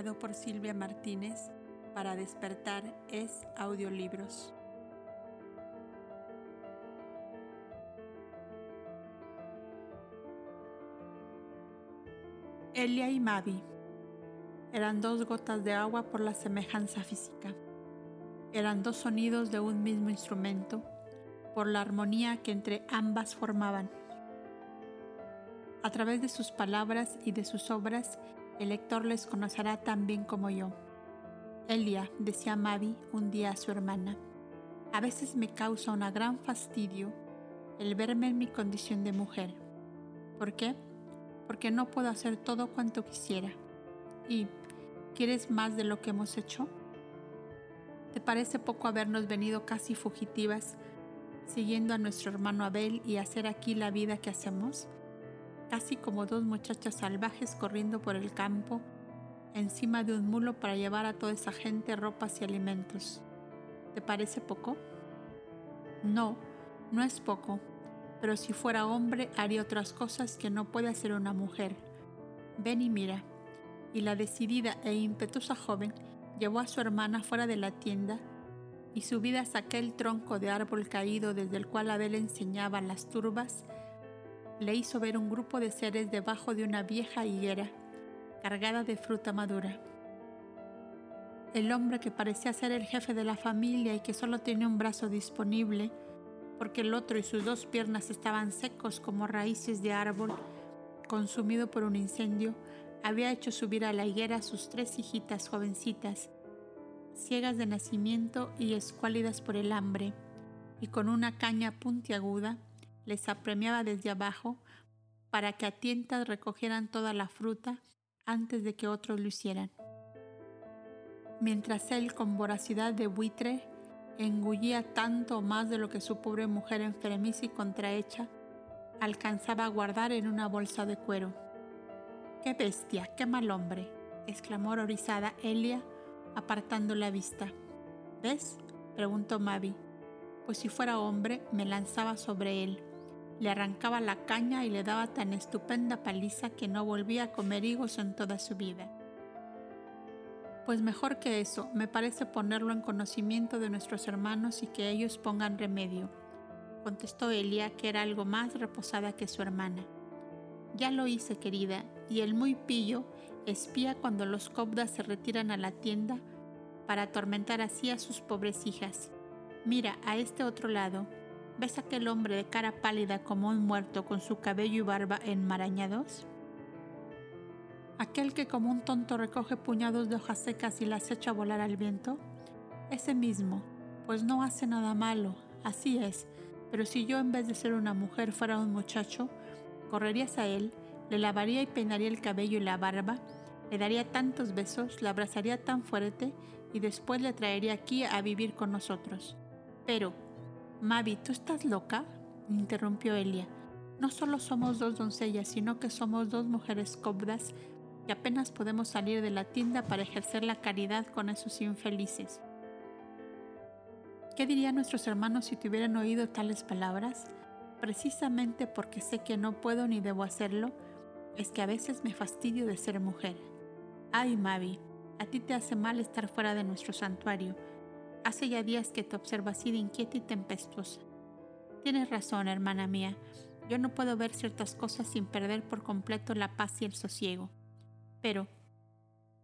grabado por Silvia Martínez para despertar es audiolibros. Elia y Mavi eran dos gotas de agua por la semejanza física. Eran dos sonidos de un mismo instrumento por la armonía que entre ambas formaban. A través de sus palabras y de sus obras, el lector les conocerá tan bien como yo. Elia, decía Mavi un día a su hermana, a veces me causa un gran fastidio el verme en mi condición de mujer. ¿Por qué? Porque no puedo hacer todo cuanto quisiera. ¿Y quieres más de lo que hemos hecho? ¿Te parece poco habernos venido casi fugitivas, siguiendo a nuestro hermano Abel y hacer aquí la vida que hacemos? Casi como dos muchachas salvajes corriendo por el campo, encima de un mulo para llevar a toda esa gente ropas y alimentos. ¿Te parece poco? No, no es poco, pero si fuera hombre haría otras cosas que no puede hacer una mujer. Ven y mira. Y la decidida e impetuosa joven llevó a su hermana fuera de la tienda y subida hasta aquel tronco de árbol caído desde el cual Abel enseñaba las turbas, le hizo ver un grupo de seres debajo de una vieja higuera, cargada de fruta madura. El hombre que parecía ser el jefe de la familia y que solo tenía un brazo disponible, porque el otro y sus dos piernas estaban secos como raíces de árbol, consumido por un incendio, había hecho subir a la higuera a sus tres hijitas jovencitas, ciegas de nacimiento y escuálidas por el hambre, y con una caña puntiaguda les apremiaba desde abajo para que a tientas recogieran toda la fruta antes de que otros lo hicieran. Mientras él, con voracidad de buitre, engullía tanto más de lo que su pobre mujer enfermiza y contrahecha alcanzaba a guardar en una bolsa de cuero. ¡Qué bestia! ¡Qué mal hombre! exclamó horrorizada Elia, apartando la vista. ¿Ves? preguntó Mavi. Pues si fuera hombre, me lanzaba sobre él le arrancaba la caña y le daba tan estupenda paliza que no volvía a comer higos en toda su vida. Pues mejor que eso, me parece ponerlo en conocimiento de nuestros hermanos y que ellos pongan remedio, contestó Elia, que era algo más reposada que su hermana. Ya lo hice, querida, y el muy pillo espía cuando los cobdas se retiran a la tienda para atormentar así a sus pobres hijas. Mira, a este otro lado, ¿Ves aquel hombre de cara pálida como un muerto con su cabello y barba enmarañados? Aquel que como un tonto recoge puñados de hojas secas y las echa a volar al viento? Ese mismo, pues no hace nada malo, así es, pero si yo en vez de ser una mujer fuera un muchacho, correrías a él, le lavaría y peinaría el cabello y la barba, le daría tantos besos, la abrazaría tan fuerte y después le traería aquí a vivir con nosotros. Pero, Mavi, ¿tú estás loca? interrumpió Elia. No solo somos dos doncellas, sino que somos dos mujeres cobdas que apenas podemos salir de la tienda para ejercer la caridad con esos infelices. ¿Qué dirían nuestros hermanos si te hubieran oído tales palabras? Precisamente porque sé que no puedo ni debo hacerlo, es que a veces me fastidio de ser mujer. Ay, Mavi, a ti te hace mal estar fuera de nuestro santuario Hace ya días que te observo así inquieta y tempestuosa. Tienes razón, hermana mía. Yo no puedo ver ciertas cosas sin perder por completo la paz y el sosiego. Pero,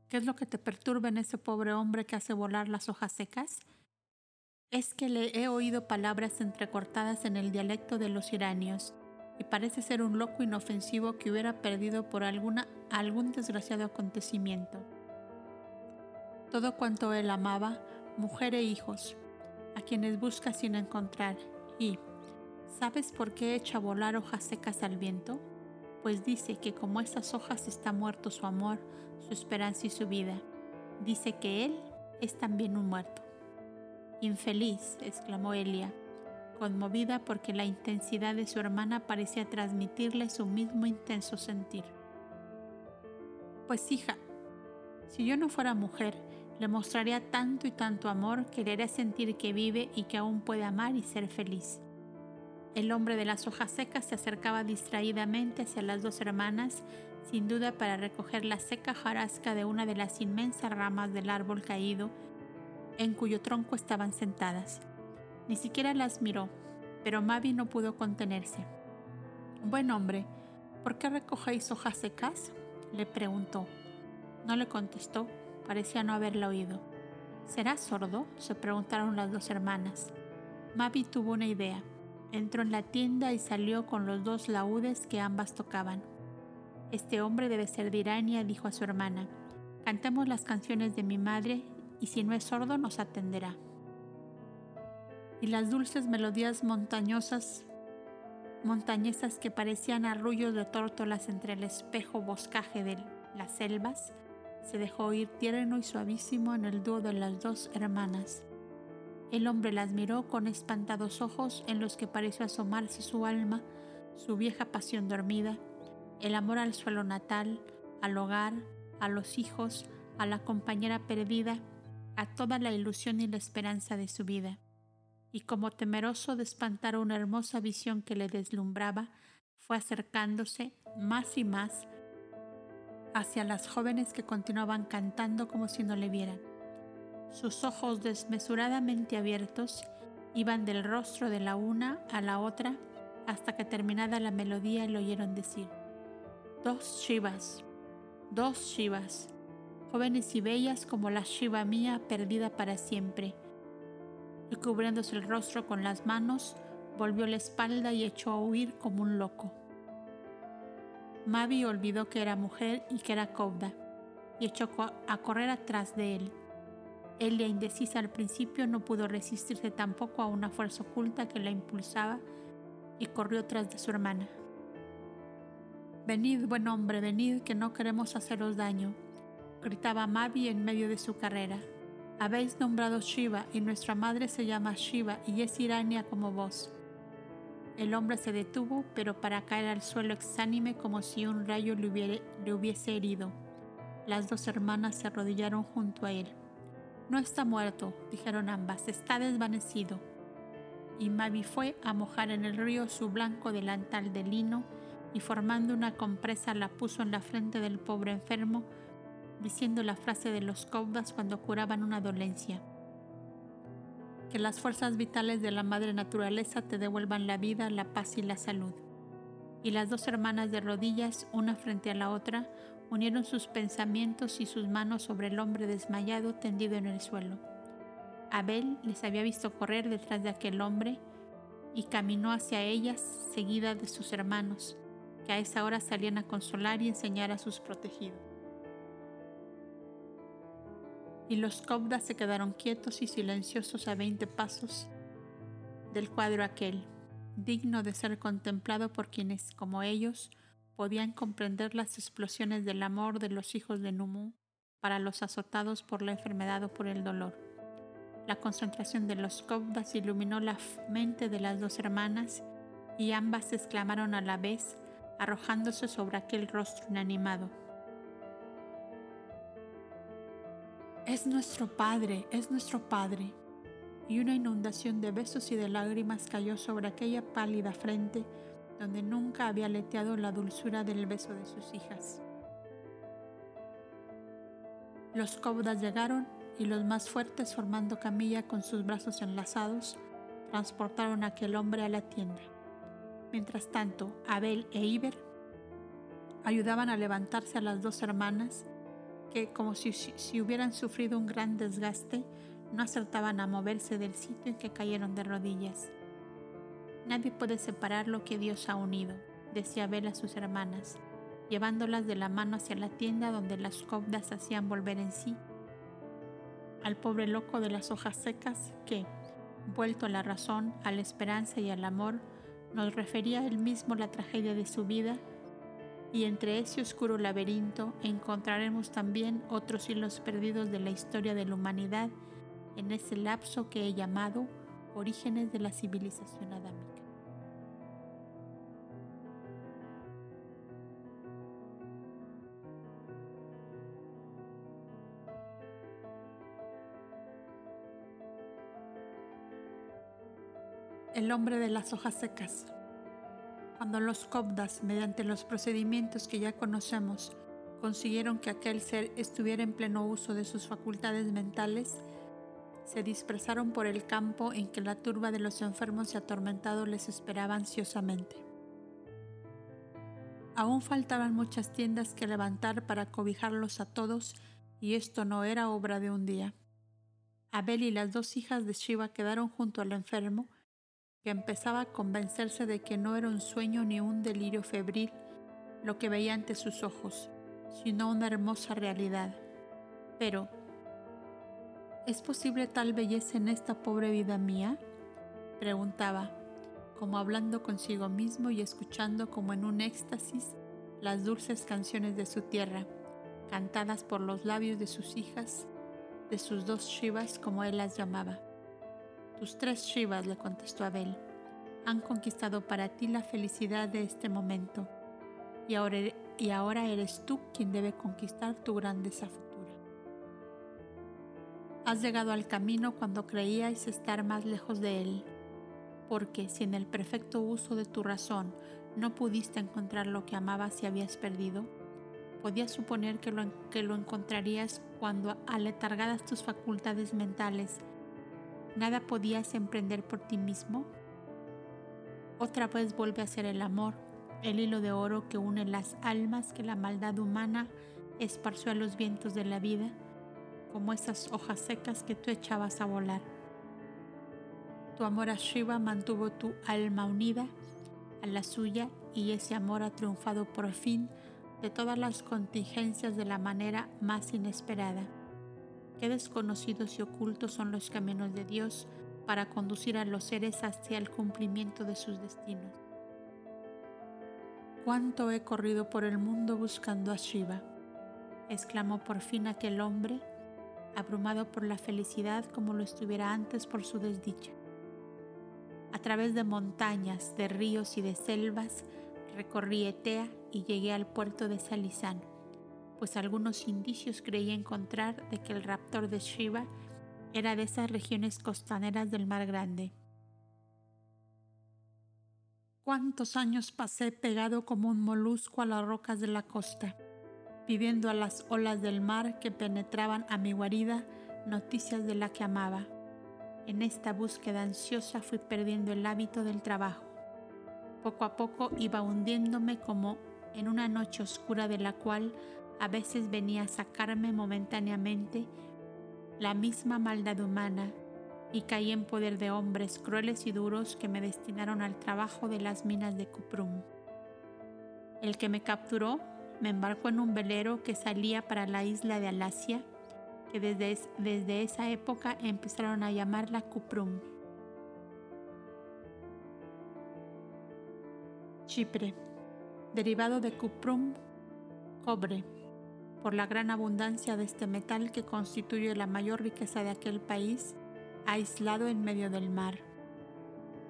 ¿qué es lo que te perturba en ese pobre hombre que hace volar las hojas secas? Es que le he oído palabras entrecortadas en el dialecto de los iranios y parece ser un loco inofensivo que hubiera perdido por alguna, algún desgraciado acontecimiento. Todo cuanto él amaba, mujer e hijos, a quienes busca sin encontrar. Y, ¿sabes por qué echa a volar hojas secas al viento? Pues dice que como esas hojas está muerto su amor, su esperanza y su vida. Dice que él es también un muerto. Infeliz, exclamó Elia, conmovida porque la intensidad de su hermana parecía transmitirle su mismo intenso sentir. Pues hija, si yo no fuera mujer, le mostraría tanto y tanto amor que le haría sentir que vive y que aún puede amar y ser feliz. El hombre de las hojas secas se acercaba distraídamente hacia las dos hermanas sin duda para recoger la seca jarasca de una de las inmensas ramas del árbol caído en cuyo tronco estaban sentadas. Ni siquiera las miró, pero Mavi no pudo contenerse. Buen hombre, ¿por qué recogéis hojas secas? le preguntó. No le contestó, parecía no haberla oído. ¿Será sordo? se preguntaron las dos hermanas. Mavi tuvo una idea. Entró en la tienda y salió con los dos laúdes que ambas tocaban. Este hombre debe ser de Irania, dijo a su hermana. Cantemos las canciones de mi madre y si no es sordo nos atenderá. Y las dulces melodías montañosas, montañesas que parecían arrullos de tórtolas entre el espejo boscaje de las selvas, se dejó oír tierno y suavísimo en el dúo de las dos hermanas. El hombre las miró con espantados ojos en los que pareció asomarse su alma, su vieja pasión dormida, el amor al suelo natal, al hogar, a los hijos, a la compañera perdida, a toda la ilusión y la esperanza de su vida. Y como temeroso de espantar una hermosa visión que le deslumbraba, fue acercándose más y más hacia las jóvenes que continuaban cantando como si no le vieran. Sus ojos desmesuradamente abiertos iban del rostro de la una a la otra hasta que terminada la melodía le oyeron decir, dos shivas, dos shivas, jóvenes y bellas como la shiva mía perdida para siempre. Y cubriéndose el rostro con las manos, volvió la espalda y echó a huir como un loco. Mavi olvidó que era mujer y que era Kobda, y echó a correr atrás de él. Elia, indecisa al principio, no pudo resistirse tampoco a una fuerza oculta que la impulsaba y corrió tras de su hermana. Venid, buen hombre, venid, que no queremos haceros daño, gritaba Mavi en medio de su carrera. Habéis nombrado Shiva y nuestra madre se llama Shiva y es Irania como vos. El hombre se detuvo, pero para caer al suelo exánime como si un rayo le, le hubiese herido. Las dos hermanas se arrodillaron junto a él. No está muerto, dijeron ambas, está desvanecido. Y Mavi fue a mojar en el río su blanco delantal de lino y formando una compresa la puso en la frente del pobre enfermo, diciendo la frase de los caudas cuando curaban una dolencia. Que las fuerzas vitales de la madre naturaleza te devuelvan la vida, la paz y la salud. Y las dos hermanas de rodillas, una frente a la otra, unieron sus pensamientos y sus manos sobre el hombre desmayado tendido en el suelo. Abel les había visto correr detrás de aquel hombre y caminó hacia ellas seguida de sus hermanos, que a esa hora salían a consolar y enseñar a sus protegidos. Y los cobdas se quedaron quietos y silenciosos a veinte pasos del cuadro aquel, digno de ser contemplado por quienes, como ellos, podían comprender las explosiones del amor de los hijos de Numu para los azotados por la enfermedad o por el dolor. La concentración de los cobdas iluminó la mente de las dos hermanas y ambas exclamaron a la vez, arrojándose sobre aquel rostro inanimado. Es nuestro Padre, es nuestro Padre. Y una inundación de besos y de lágrimas cayó sobre aquella pálida frente donde nunca había leteado la dulzura del beso de sus hijas. Los cobdas llegaron y los más fuertes, formando camilla con sus brazos enlazados, transportaron a aquel hombre a la tienda. Mientras tanto, Abel e Iber ayudaban a levantarse a las dos hermanas que, como si, hubieran sufrido un gran desgaste, no acertaban a moverse del sitio en que cayeron de rodillas. Nadie puede separar lo que Dios ha unido, decía Abel a sus hermanas, llevándolas de la mano hacia la tienda donde las cobdas hacían volver en sí al pobre loco de las hojas secas que, vuelto a la razón, a la esperanza y al amor, nos refería él mismo la tragedia de su vida, y entre ese oscuro laberinto encontraremos también otros hilos perdidos de la historia de la humanidad en ese lapso que he llamado orígenes de la civilización adámica. El hombre de las hojas secas. Cuando los Kobdas, mediante los procedimientos que ya conocemos, consiguieron que aquel ser estuviera en pleno uso de sus facultades mentales, se dispersaron por el campo en que la turba de los enfermos y atormentados les esperaba ansiosamente. Aún faltaban muchas tiendas que levantar para cobijarlos a todos, y esto no era obra de un día. Abel y las dos hijas de Shiva quedaron junto al enfermo, que empezaba a convencerse de que no era un sueño ni un delirio febril lo que veía ante sus ojos, sino una hermosa realidad. Pero, ¿Es posible tal belleza en esta pobre vida mía? Preguntaba, como hablando consigo mismo y escuchando como en un éxtasis las dulces canciones de su tierra, cantadas por los labios de sus hijas, de sus dos Shivas como él las llamaba. Tus tres Shivas, le contestó Abel, han conquistado para ti la felicidad de este momento, y ahora, y ahora eres tú quien debe conquistar tu gran desafío. Has llegado al camino cuando creíais estar más lejos de él, porque si en el perfecto uso de tu razón no pudiste encontrar lo que amabas y habías perdido, podías suponer que lo, que lo encontrarías cuando, aletargadas tus facultades mentales, nada podías emprender por ti mismo. Otra vez vuelve a ser el amor, el hilo de oro que une las almas que la maldad humana esparció a los vientos de la vida como esas hojas secas que tú echabas a volar. Tu amor a Shiva mantuvo tu alma unida a la suya y ese amor ha triunfado por fin de todas las contingencias de la manera más inesperada. Qué desconocidos y ocultos son los caminos de Dios para conducir a los seres hacia el cumplimiento de sus destinos. Cuánto he corrido por el mundo buscando a Shiva, exclamó por fin aquel hombre abrumado por la felicidad como lo estuviera antes por su desdicha. A través de montañas, de ríos y de selvas, recorrí Etea y llegué al puerto de Salizán, pues algunos indicios creí encontrar de que el raptor de Shiva era de esas regiones costaneras del Mar Grande. Cuántos años pasé pegado como un molusco a las rocas de la costa pidiendo a las olas del mar que penetraban a mi guarida noticias de la que amaba. En esta búsqueda ansiosa fui perdiendo el hábito del trabajo. Poco a poco iba hundiéndome como en una noche oscura de la cual a veces venía a sacarme momentáneamente la misma maldad humana y caí en poder de hombres crueles y duros que me destinaron al trabajo de las minas de Cuprum. El que me capturó me embarcó en un velero que salía para la isla de Alasia, que desde, desde esa época empezaron a llamarla Cuprum. Chipre, derivado de Cuprum, cobre, por la gran abundancia de este metal que constituye la mayor riqueza de aquel país, aislado en medio del mar.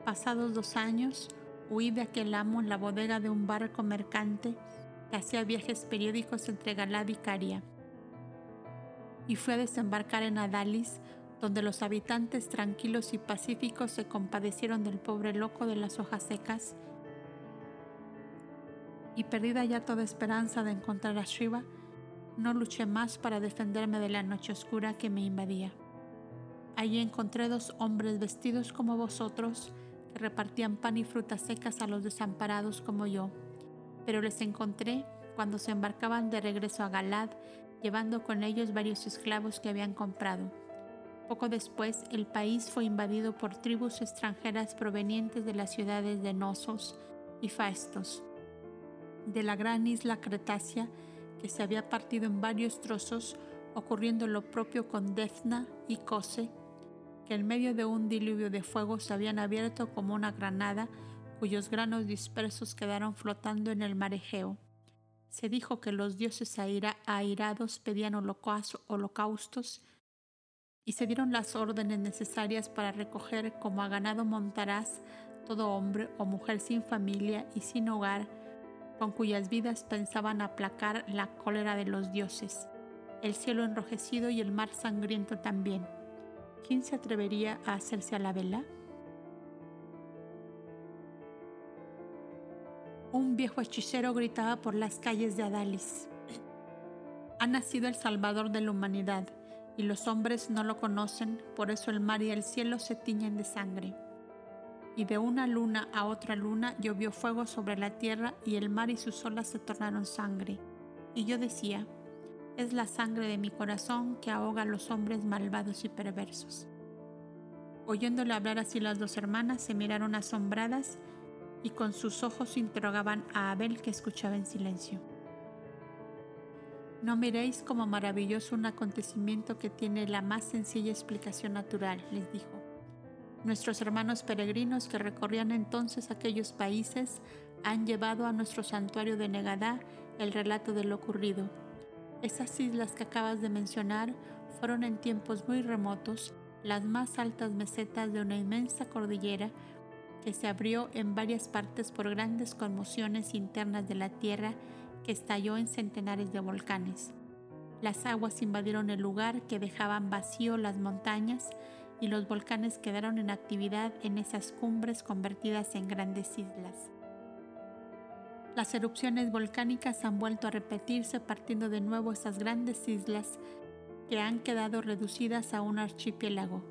Pasados dos años, huí de aquel amo en la bodega de un barco mercante que hacía viajes periódicos entre Galad y Caria, y a desembarcar en Adalis, donde los habitantes tranquilos y pacíficos se compadecieron del pobre loco de las hojas secas, y perdida ya toda esperanza de encontrar a Shiva, no luché más para defenderme de la noche oscura que me invadía. Allí encontré dos hombres vestidos como vosotros, que repartían pan y frutas secas a los desamparados como yo pero les encontré cuando se embarcaban de regreso a Galad, llevando con ellos varios esclavos que habían comprado. Poco después, el país fue invadido por tribus extranjeras provenientes de las ciudades de Nosos y Faestos, de la gran isla Cretacia, que se había partido en varios trozos, ocurriendo lo propio con Defna y Cose, que en medio de un diluvio de fuego se habían abierto como una granada cuyos granos dispersos quedaron flotando en el mar Egeo. Se dijo que los dioses airados pedían holocaustos y se dieron las órdenes necesarias para recoger como a ganado montarás todo hombre o mujer sin familia y sin hogar, con cuyas vidas pensaban aplacar la cólera de los dioses, el cielo enrojecido y el mar sangriento también. ¿Quién se atrevería a hacerse a la vela? un viejo hechicero gritaba por las calles de Adalis. Ha nacido el Salvador de la humanidad, y los hombres no lo conocen, por eso el mar y el cielo se tiñen de sangre. Y de una luna a otra luna llovió fuego sobre la tierra, y el mar y sus olas se tornaron sangre. Y yo decía, es la sangre de mi corazón que ahoga a los hombres malvados y perversos. Oyéndole hablar así las dos hermanas se miraron asombradas y con sus ojos interrogaban a Abel que escuchaba en silencio. No miréis como maravilloso un acontecimiento que tiene la más sencilla explicación natural, les dijo. Nuestros hermanos peregrinos que recorrían entonces aquellos países han llevado a nuestro santuario de Negadá el relato de lo ocurrido. Esas islas que acabas de mencionar fueron en tiempos muy remotos las más altas mesetas de una inmensa cordillera que se abrió en varias partes por grandes conmociones internas de la tierra que estalló en centenares de volcanes. Las aguas invadieron el lugar que dejaban vacío las montañas y los volcanes quedaron en actividad en esas cumbres convertidas en grandes islas. Las erupciones volcánicas han vuelto a repetirse partiendo de nuevo esas grandes islas que han quedado reducidas a un archipiélago.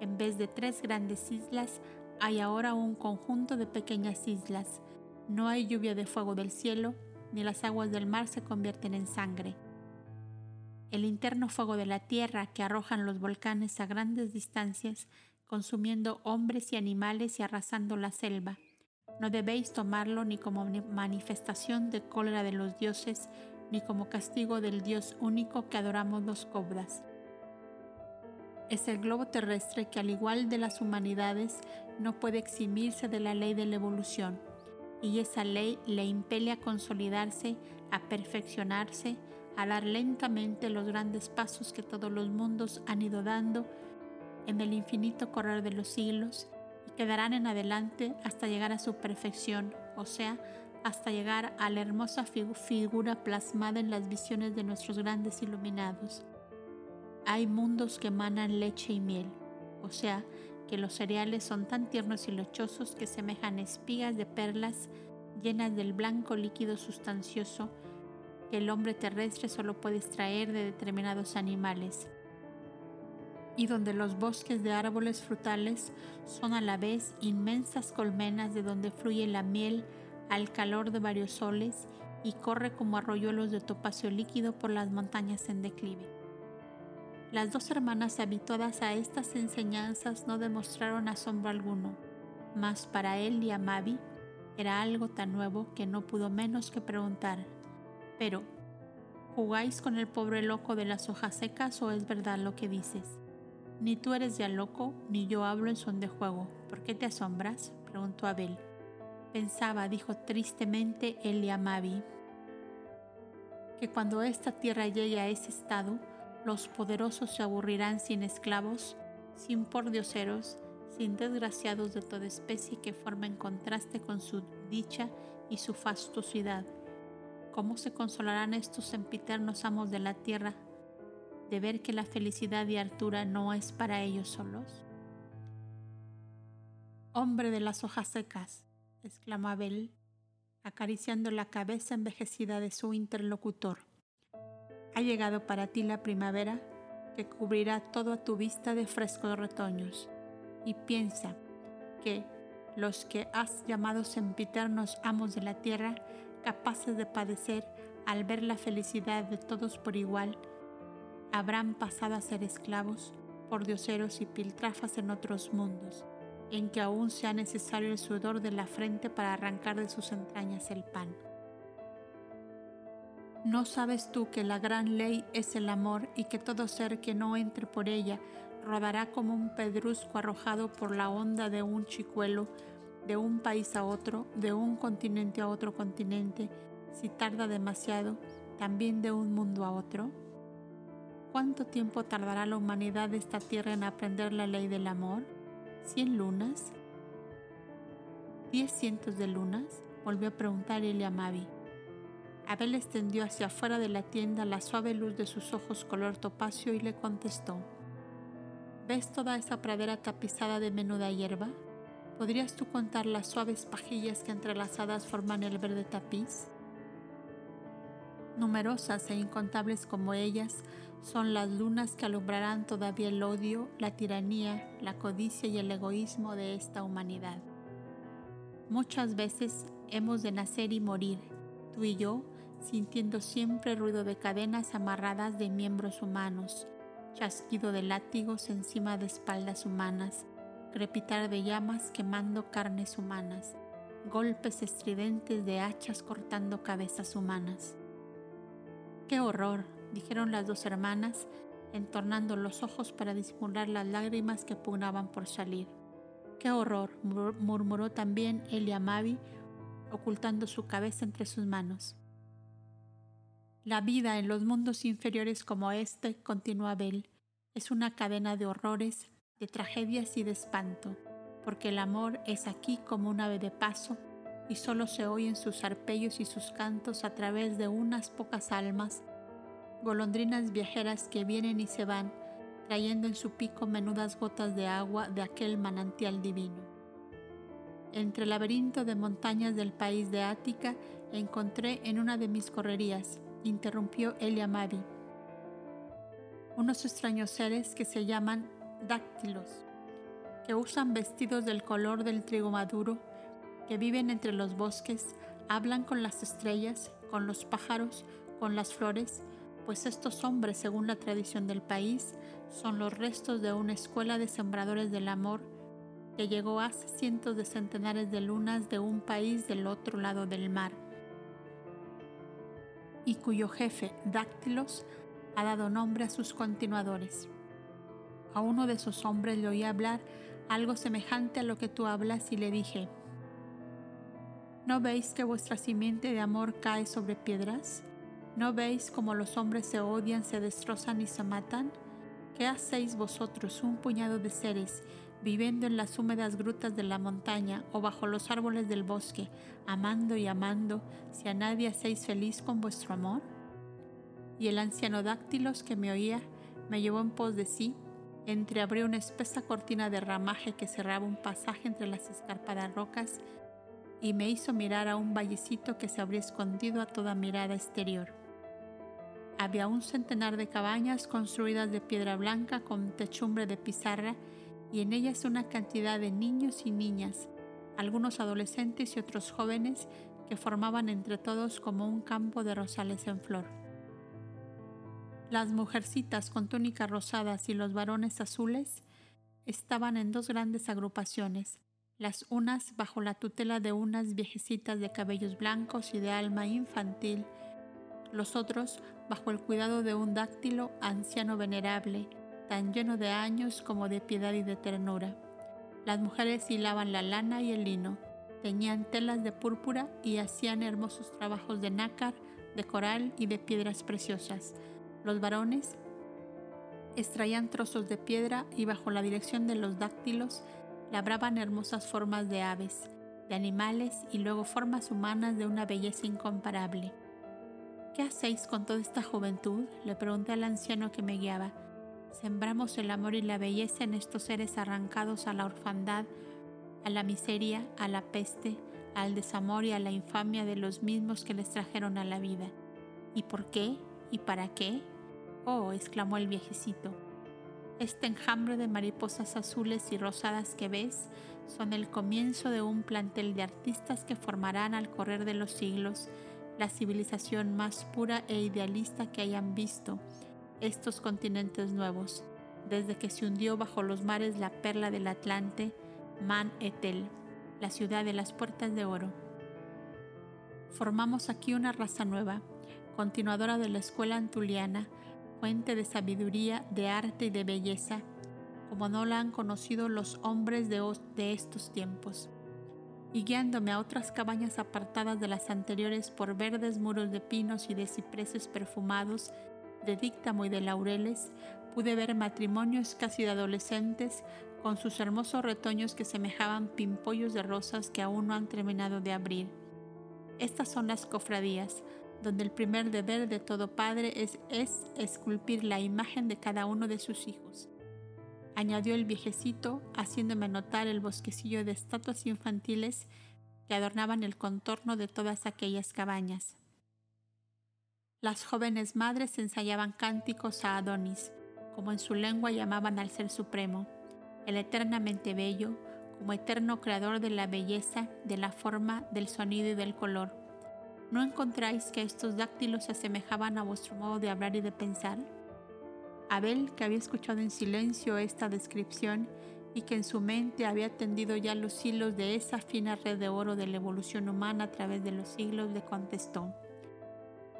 En vez de tres grandes islas, hay ahora un conjunto de pequeñas islas. No hay lluvia de fuego del cielo, ni las aguas del mar se convierten en sangre. El interno fuego de la tierra que arrojan los volcanes a grandes distancias, consumiendo hombres y animales y arrasando la selva no debéis tomarlo ni como manifestación de cólera de los dioses, ni como castigo del Dios único que adoramos los cobras. Es el globo terrestre que al igual de las humanidades no puede eximirse de la ley de la evolución, y esa ley le impele a consolidarse, a perfeccionarse, a dar lentamente los grandes pasos que todos los mundos han ido dando en el infinito correr de los siglos quedarán en adelante hasta llegar a su perfección, o sea, hasta llegar a la hermosa figura plasmada en las visiones de nuestros grandes iluminados. Hay mundos que emanan leche y miel, o sea, que los cereales son tan tiernos y lechosos que semejan espigas de perlas llenas del blanco líquido sustancioso el hombre terrestre solo puede extraer de determinados animales y donde los bosques de árboles frutales son a la vez inmensas colmenas de donde fluye la miel al calor de varios soles y corre como arroyuelos de topacio líquido por las montañas en declive. Las dos hermanas habituadas a estas enseñanzas no demostraron asombro alguno, mas para él y a Mavi era algo tan nuevo que no pudo menos que preguntar, pero, ¿jugáis con el pobre loco de las hojas secas o es verdad lo que dices? Ni tú eres ya loco, ni yo hablo en son de juego. ¿Por qué te asombras? preguntó Abel. Pensaba, dijo tristemente Eliamabi, que cuando esta tierra llegue a ese estado, los poderosos se aburrirán sin esclavos, sin pordioseros, sin desgraciados de toda especie que formen contraste con su dicha y su fastuosidad. ¿Cómo se consolarán estos sempiternos amos de la tierra de ver que la felicidad y Artura no es para ellos solos? Hombre de las hojas secas, exclamó Abel, acariciando la cabeza envejecida de su interlocutor. Ha llegado para ti la primavera que cubrirá todo a tu vista de frescos retoños, y piensa que los que has llamado sempiternos amos de la tierra, capaces de padecer al ver la felicidad de todos por igual, habrán pasado a ser esclavos, por dioseros y piltrafas en otros mundos, en que aún sea necesario el sudor de la frente para arrancar de sus entrañas el pan. ¿No sabes tú que la gran ley es el amor y que todo ser que no entre por ella rodará como un pedrusco arrojado por la onda de un chicuelo, de un país a otro, de un continente a otro continente, si tarda demasiado, también de un mundo a otro? ¿Cuánto tiempo tardará la humanidad de esta tierra en aprender la ley del amor? ¿Cien lunas? ¿Diez cientos de lunas? Volvió a preguntar Mavi. Abel extendió hacia afuera de la tienda la suave luz de sus ojos color topacio y le contestó. ¿Ves toda esa pradera tapizada de menuda hierba? ¿Podrías tú contar las suaves pajillas que entrelazadas forman el verde tapiz? Numerosas e incontables como ellas son las lunas que alumbrarán todavía el odio, la tiranía, la codicia y el egoísmo de esta humanidad. Muchas veces hemos de nacer y morir, tú y yo, sintiendo siempre ruido de cadenas amarradas de miembros humanos, chasquido de látigos encima de espaldas humanas, crepitar de llamas quemando carnes humanas, golpes estridentes de hachas cortando cabezas humanas. ¡Qué horror! dijeron las dos hermanas, entornando los ojos para disimular las lágrimas que pugnaban por salir. ¡Qué horror! murmuró también Eliamavi, ocultando su cabeza entre sus manos. La vida en los mundos inferiores como este, continuó Abel, es una cadena de horrores, de tragedias y de espanto, porque el amor es aquí como un ave de paso y solo se oyen sus arpellos y sus cantos a través de unas pocas almas, golondrinas viajeras que vienen y se van, trayendo en su pico menudas gotas de agua de aquel manantial divino. Entre el laberinto de montañas del país de Ática encontré en una de mis correrías, interrumpió Elia Mavi, unos extraños seres que se llaman dáctilos, que usan vestidos del color del trigo maduro, que viven entre los bosques, hablan con las estrellas, con los pájaros, con las flores, pues estos hombres, según la tradición del país, son los restos de una escuela de sembradores del amor que llegó hace cientos de centenares de lunas de un país del otro lado del mar, y cuyo jefe, Dáctilos, ha dado nombre a sus continuadores. A uno de esos hombres le oí hablar algo semejante a lo que tú hablas y le dije, ¿no veis que vuestra simiente de amor cae sobre piedras? ¿No veis cómo los hombres se odian, se destrozan y se matan? ¿Qué hacéis vosotros, un puñado de seres, viviendo en las húmedas grutas de la montaña o bajo los árboles del bosque, amando y amando, si a nadie hacéis feliz con vuestro amor? Y el anciano Dáctilos que me oía me llevó en pos de sí, entreabrió una espesa cortina de ramaje que cerraba un pasaje entre las escarpadas rocas y me hizo mirar a un vallecito que se habría escondido a toda mirada exterior. Había un centenar de cabañas construidas de piedra blanca con techumbre de pizarra y en ellas una cantidad de niños y niñas, algunos adolescentes y otros jóvenes que formaban entre todos como un campo de rosales en flor. Las mujercitas con túnicas rosadas y los varones azules estaban en dos grandes agrupaciones, las unas bajo la tutela de unas viejecitas de cabellos blancos y de alma infantil, los otros bajo el cuidado de un dáctilo anciano venerable, tan lleno de años como de piedad y de ternura. Las mujeres hilaban la lana y el lino, teñían telas de púrpura y hacían hermosos trabajos de nácar, de coral y de piedras preciosas. Los varones extraían trozos de piedra y bajo la dirección de los dáctilos labraban hermosas formas de aves, de animales y luego formas humanas de una belleza incomparable. ¿Qué hacéis con toda esta juventud? le pregunté al anciano que me guiaba. Sembramos el amor y la belleza en estos seres arrancados a la orfandad, a la miseria, a la peste, al desamor y a la infamia de los mismos que les trajeron a la vida. ¿Y por qué? ¿Y para qué? Oh, exclamó el viejecito. Este enjambre de mariposas azules y rosadas que ves son el comienzo de un plantel de artistas que formarán al correr de los siglos la civilización más pura e idealista que hayan visto estos continentes nuevos, desde que se hundió bajo los mares la perla del Atlante, Man Etel, la ciudad de las puertas de oro. Formamos aquí una raza nueva, continuadora de la escuela antuliana, fuente de sabiduría, de arte y de belleza, como no la han conocido los hombres de, de estos tiempos. Y guiándome a otras cabañas apartadas de las anteriores por verdes muros de pinos y de cipreses perfumados de díctamo y de laureles, pude ver matrimonios casi de adolescentes con sus hermosos retoños que semejaban pimpollos de rosas que aún no han terminado de abrir. Estas son las cofradías, donde el primer deber de todo padre es, es esculpir la imagen de cada uno de sus hijos. añadió el viejecito, haciéndome notar el bosquecillo de estatuas infantiles que adornaban el contorno de todas aquellas cabañas. Las jóvenes madres ensayaban cánticos a Adonis, como en su lengua llamaban al Ser Supremo, el eternamente bello, como eterno creador de la belleza, de la forma, del sonido y del color. ¿No encontráis que estos dáctilos se asemejaban a vuestro modo de hablar y de pensar? Abel, que había escuchado en silencio esta descripción y que en su mente había tendido ya los hilos de esa fina red de oro de la evolución humana a través de los siglos, le contestó.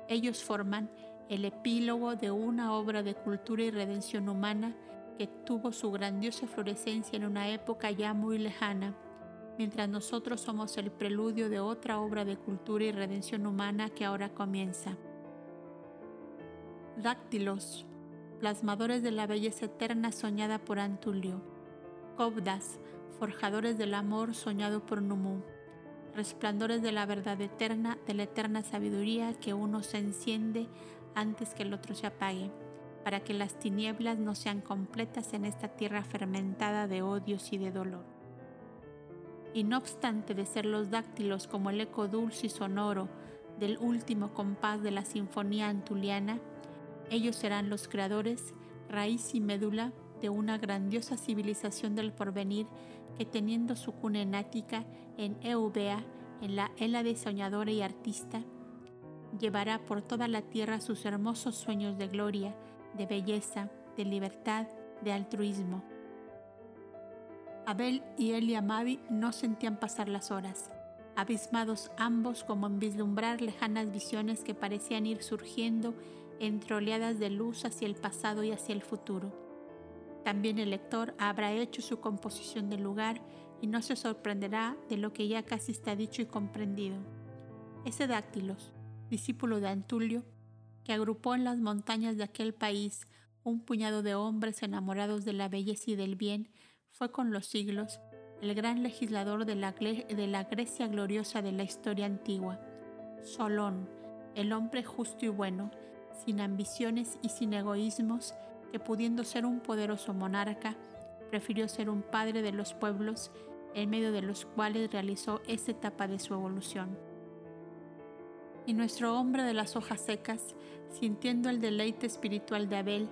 Ellos forman el epílogo de una obra de cultura y redención humana que tuvo su grandiosa florescencia en una época ya muy lejana, mientras nosotros somos el preludio de otra obra de cultura y redención humana que ahora comienza. Dáctilos, plasmadores de la belleza eterna soñada por Antulio, Cobdas, forjadores del amor soñado por Numu, resplandores de la verdad eterna, de la eterna sabiduría que uno se enciende antes que el otro se apague, para que las tinieblas no sean completas en esta tierra fermentada de odios y de dolor. Y no obstante de ser los dáctilos como el eco dulce y sonoro del último compás de la sinfonía antuliana, ellos serán los creadores, raíz y médula de una grandiosa civilización del porvenir que teniendo su cuna en Ática, en Eubea, en la Hélade soñadora y artista, llevará por toda la tierra sus hermosos sueños de gloria, de belleza, de libertad, de altruismo. Abel y Elia Mavi no sentían pasar las horas, abismados ambos como en vislumbrar lejanas visiones que parecían ir surgiendo entre oleadas de luz hacia el pasado y hacia el futuro. También el lector habrá hecho su composición del lugar y no se sorprenderá de lo que ya casi está dicho y comprendido. Ese Dáctilos, discípulo de Antulio, que agrupó en las montañas de aquel país un puñado de hombres enamorados de la belleza y del bien, fue con los siglos el gran legislador de la, de la Grecia gloriosa de la historia antigua. Solón, el hombre justo y bueno, sin ambiciones y sin egoísmos, que pudiendo ser un poderoso monarca, prefirió ser un padre de los pueblos en medio de los cuales realizó esa etapa de su evolución. Y nuestro hombre de las hojas secas, sintiendo el deleite espiritual de Abel,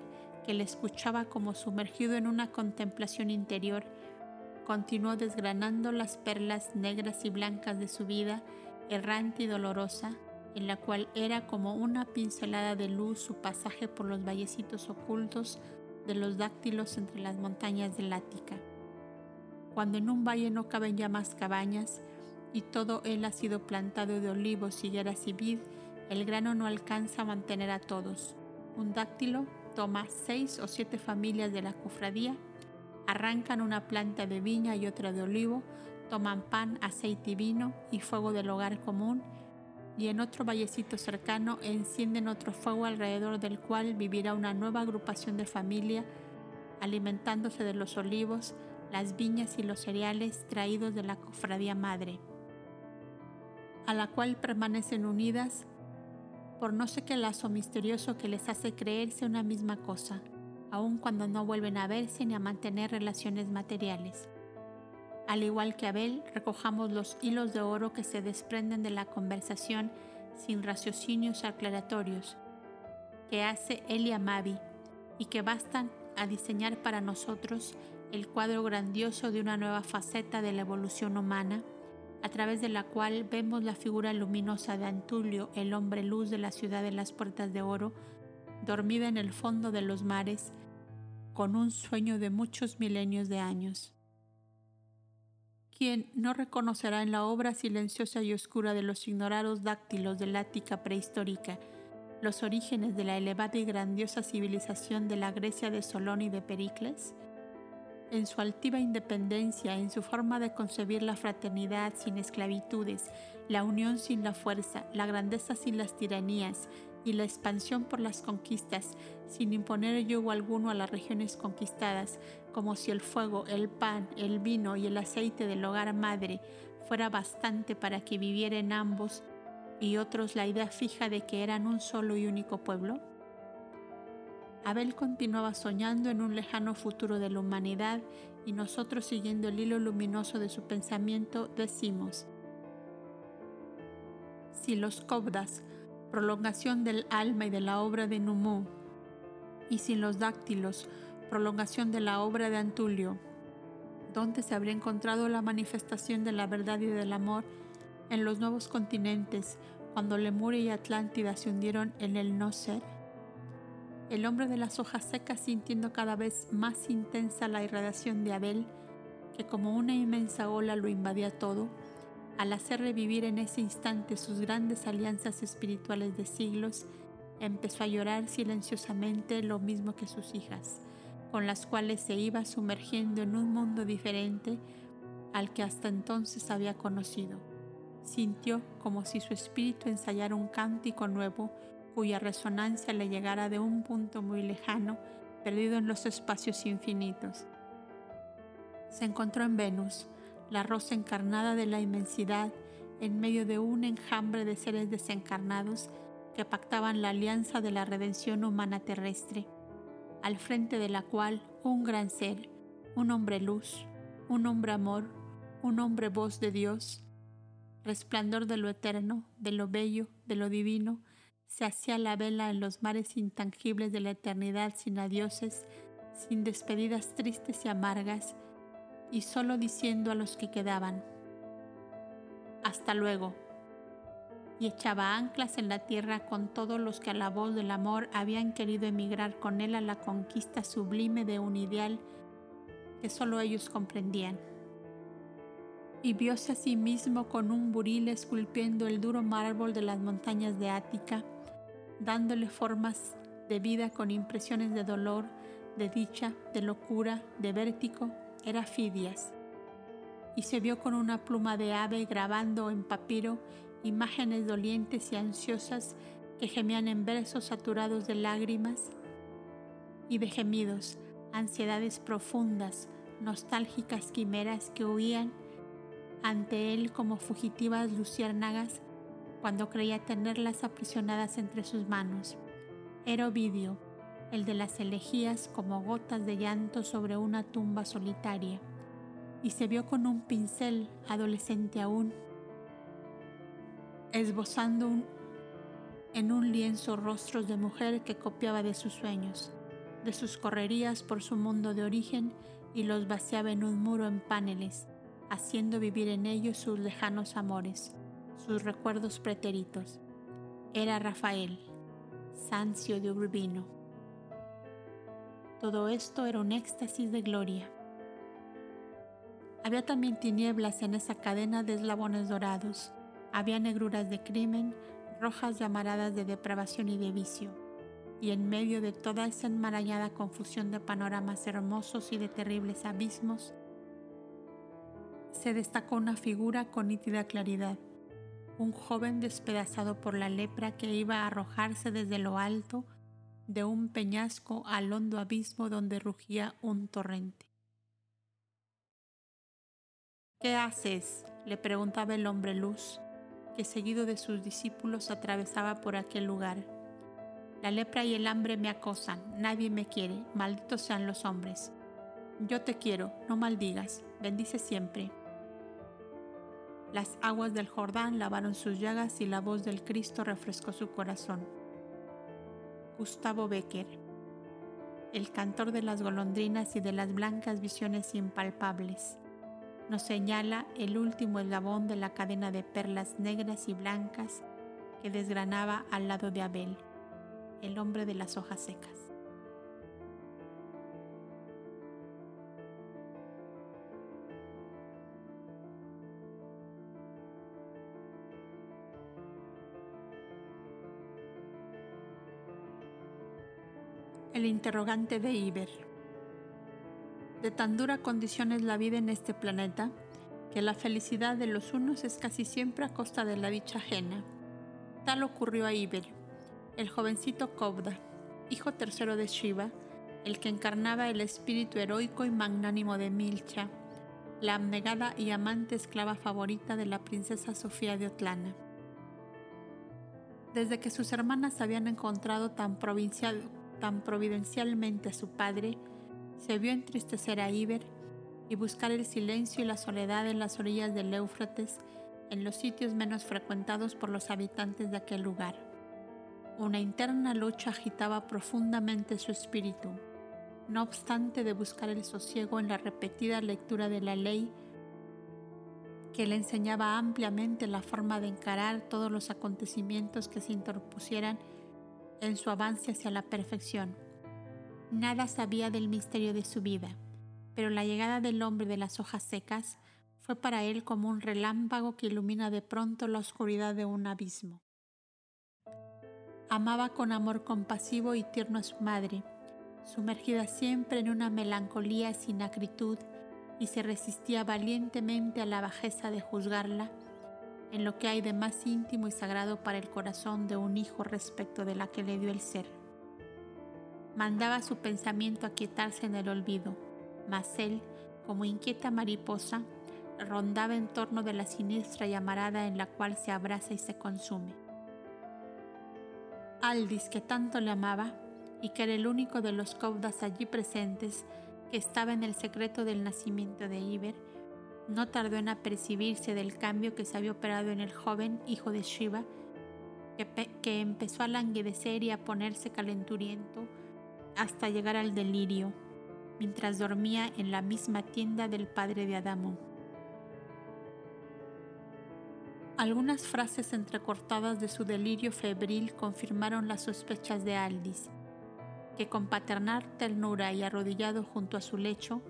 le escuchaba como sumergido en una contemplación interior, continuó desgranando las perlas negras y blancas de su vida, errante y dolorosa, en la cual era como una pincelada de luz su pasaje por los vallecitos ocultos de los dáctilos entre las montañas del Ática. Cuando en un valle no caben ya más cabañas y todo él ha sido plantado de olivos, higueras y vid, el grano no alcanza a mantener a todos. Un dáctilo toma seis o siete familias de la cofradía, arrancan una planta de viña y otra de olivo, toman pan, aceite y vino y fuego del hogar común y en otro vallecito cercano encienden otro fuego alrededor del cual vivirá una nueva agrupación de familia, alimentándose de los olivos, las viñas y los cereales traídos de la cofradía madre, a la cual permanecen unidas por no sé qué lazo misterioso que les hace creerse una misma cosa, aun cuando no vuelven a verse ni a mantener relaciones materiales. Al igual que Abel, recojamos los hilos de oro que se desprenden de la conversación sin raciocinios aclaratorios que hace Elia Mavi y que bastan a diseñar para nosotros el cuadro grandioso de una nueva faceta de la evolución humana, a través de la cual vemos la figura luminosa de Antulio, el hombre luz de la ciudad de las puertas de oro, dormida en el fondo de los mares, con un sueño de muchos milenios de años quien no reconocerá en la obra silenciosa y oscura de los ignorados dáctilos del Ática prehistórica los orígenes de la elevada y grandiosa civilización de la Grecia de Solón y de Pericles? En su altiva independencia, en su forma de concebir la fraternidad sin esclavitudes, la unión sin la fuerza, la grandeza sin las tiranías y la expansión por las conquistas, sin imponer yugo alguno a las regiones conquistadas, como si el fuego, el pan, el vino y el aceite del hogar madre fuera bastante para que viviera en ambos y otros la idea fija de que eran un solo y único pueblo? Abel continuaba soñando en un lejano futuro de la humanidad y nosotros siguiendo el hilo luminoso de su pensamiento decimos, si los cobdas, prolongación del alma y de la obra de Numú, y sin los dáctilos, prolongación de la obra de Antulio, ¿dónde se habría encontrado la manifestación de la verdad y del amor en los nuevos continentes cuando Lemuria y Atlántida se hundieron en el no ser? El hombre de las hojas secas sintiendo cada vez más intensa la irradiación de Abel, que como una inmensa ola lo invadía todo, al hacer revivir en ese instante sus grandes alianzas espirituales de siglos, empezó a llorar silenciosamente lo mismo que sus hijas, con las cuales se iba sumergiendo en un mundo diferente al que hasta entonces había conocido. Sintió como si su espíritu ensayara un cántico nuevo cuya resonancia le llegara de un punto muy lejano, perdido en los espacios infinitos. Se encontró en Venus, la rosa encarnada de la inmensidad, en medio de un enjambre de seres desencarnados que pactaban la alianza de la redención humana terrestre, al frente de la cual un gran ser, un hombre luz, un hombre amor, un hombre voz de Dios, resplandor de lo eterno, de lo bello, de lo divino, se hacía la vela en los mares intangibles de la eternidad sin adioses, sin despedidas tristes y amargas, y solo diciendo a los que quedaban, hasta luego, y echaba anclas en la tierra con todos los que a la voz del amor habían querido emigrar con él a la conquista sublime de un ideal que solo ellos comprendían. Y viose a sí mismo con un buril esculpiendo el duro mármol de las montañas de Ática, dándole formas de vida con impresiones de dolor, de dicha, de locura, de vértigo, era Fidias. Y se vio con una pluma de ave grabando en papiro imágenes dolientes y ansiosas que gemían en versos saturados de lágrimas y de gemidos, ansiedades profundas, nostálgicas quimeras que huían ante él como fugitivas luciérnagas cuando creía tenerlas aprisionadas entre sus manos. Era Ovidio, el de las elegías como gotas de llanto sobre una tumba solitaria, y se vio con un pincel, adolescente aún, esbozando en un lienzo rostros de mujer que copiaba de sus sueños, de sus correrías por su mundo de origen y los vaciaba en un muro en paneles, haciendo vivir en ellos sus lejanos amores sus recuerdos pretéritos. Era Rafael, Sancio de Urbino. Todo esto era un éxtasis de gloria. Había también tinieblas en esa cadena de eslabones dorados. Había negruras de crimen, rojas llamaradas de depravación y de vicio. Y en medio de toda esa enmarañada confusión de panoramas hermosos y de terribles abismos, se destacó una figura con nítida claridad, un joven despedazado por la lepra que iba a arrojarse desde lo alto de un peñasco al hondo abismo donde rugía un torrente. ¿Qué haces? le preguntaba el hombre luz, que seguido de sus discípulos atravesaba por aquel lugar. La lepra y el hambre me acosan, nadie me quiere, malditos sean los hombres. Yo te quiero, no maldigas, bendice siempre. Las aguas del Jordán lavaron sus llagas y la voz del Cristo refrescó su corazón. Gustavo Becker, el cantor de las golondrinas y de las blancas visiones impalpables, nos señala el último eslabón de la cadena de perlas negras y blancas que desgranaba al lado de Abel, el hombre de las hojas secas. El interrogante de Iber. De tan dura condición es la vida en este planeta que la felicidad de los unos es casi siempre a costa de la dicha ajena. Tal ocurrió a Iber, el jovencito Kobda, hijo tercero de Shiva, el que encarnaba el espíritu heroico y magnánimo de Milcha, la abnegada y amante esclava favorita de la princesa Sofía de Otlana. Desde que sus hermanas habían encontrado tan provincial tan providencialmente su padre, se vio entristecer a Iber y buscar el silencio y la soledad en las orillas del Éufrates, en los sitios menos frecuentados por los habitantes de aquel lugar. Una interna lucha agitaba profundamente su espíritu. No obstante de buscar el sosiego en la repetida lectura de la ley, que le enseñaba ampliamente la forma de encarar todos los acontecimientos que se interpusieran en su avance hacia la perfección. Nada sabía del misterio de su vida, pero la llegada del hombre de las hojas secas fue para él como un relámpago que ilumina de pronto la oscuridad de un abismo. Amaba con amor compasivo y tierno a su madre, sumergida siempre en una melancolía sin acritud, y se resistía valientemente a la bajeza de juzgarla en lo que hay de más íntimo y sagrado para el corazón de un hijo respecto de la que le dio el ser. Mandaba su pensamiento a quietarse en el olvido, mas él, como inquieta mariposa, rondaba en torno de la siniestra llamarada en la cual se abraza y se consume. Aldis, que tanto le amaba y que era el único de los caudas allí presentes que estaba en el secreto del nacimiento de Iber, no tardó en apercibirse del cambio que se había operado en el joven hijo de Shiva, que, empezó a languidecer y a ponerse calenturiento hasta llegar al delirio, mientras dormía en la misma tienda del padre de Adamo. Algunas frases entrecortadas de su delirio febril confirmaron las sospechas de Aldis, que con paternal ternura y arrodillado junto a su lecho,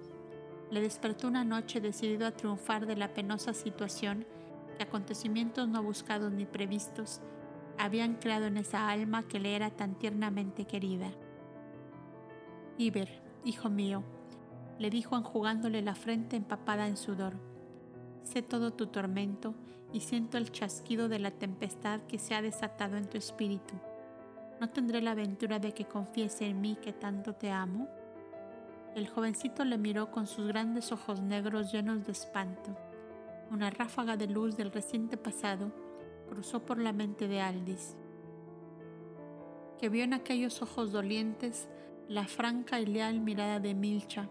le despertó una noche decidido a triunfar de la penosa situación que acontecimientos no buscados ni previstos habían creado en esa alma que le era tan tiernamente querida. Iber, hijo mío, le dijo enjugándole la frente empapada en sudor, sé todo tu tormento y siento el chasquido de la tempestad que se ha desatado en tu espíritu. ¿No tendré la aventura de que confiese en mí que tanto te amo? El jovencito le miró con sus grandes ojos negros llenos de espanto. Una ráfaga de luz del reciente pasado cruzó por la mente de Aldis, que vio en aquellos ojos dolientes la franca y leal mirada de Milcha,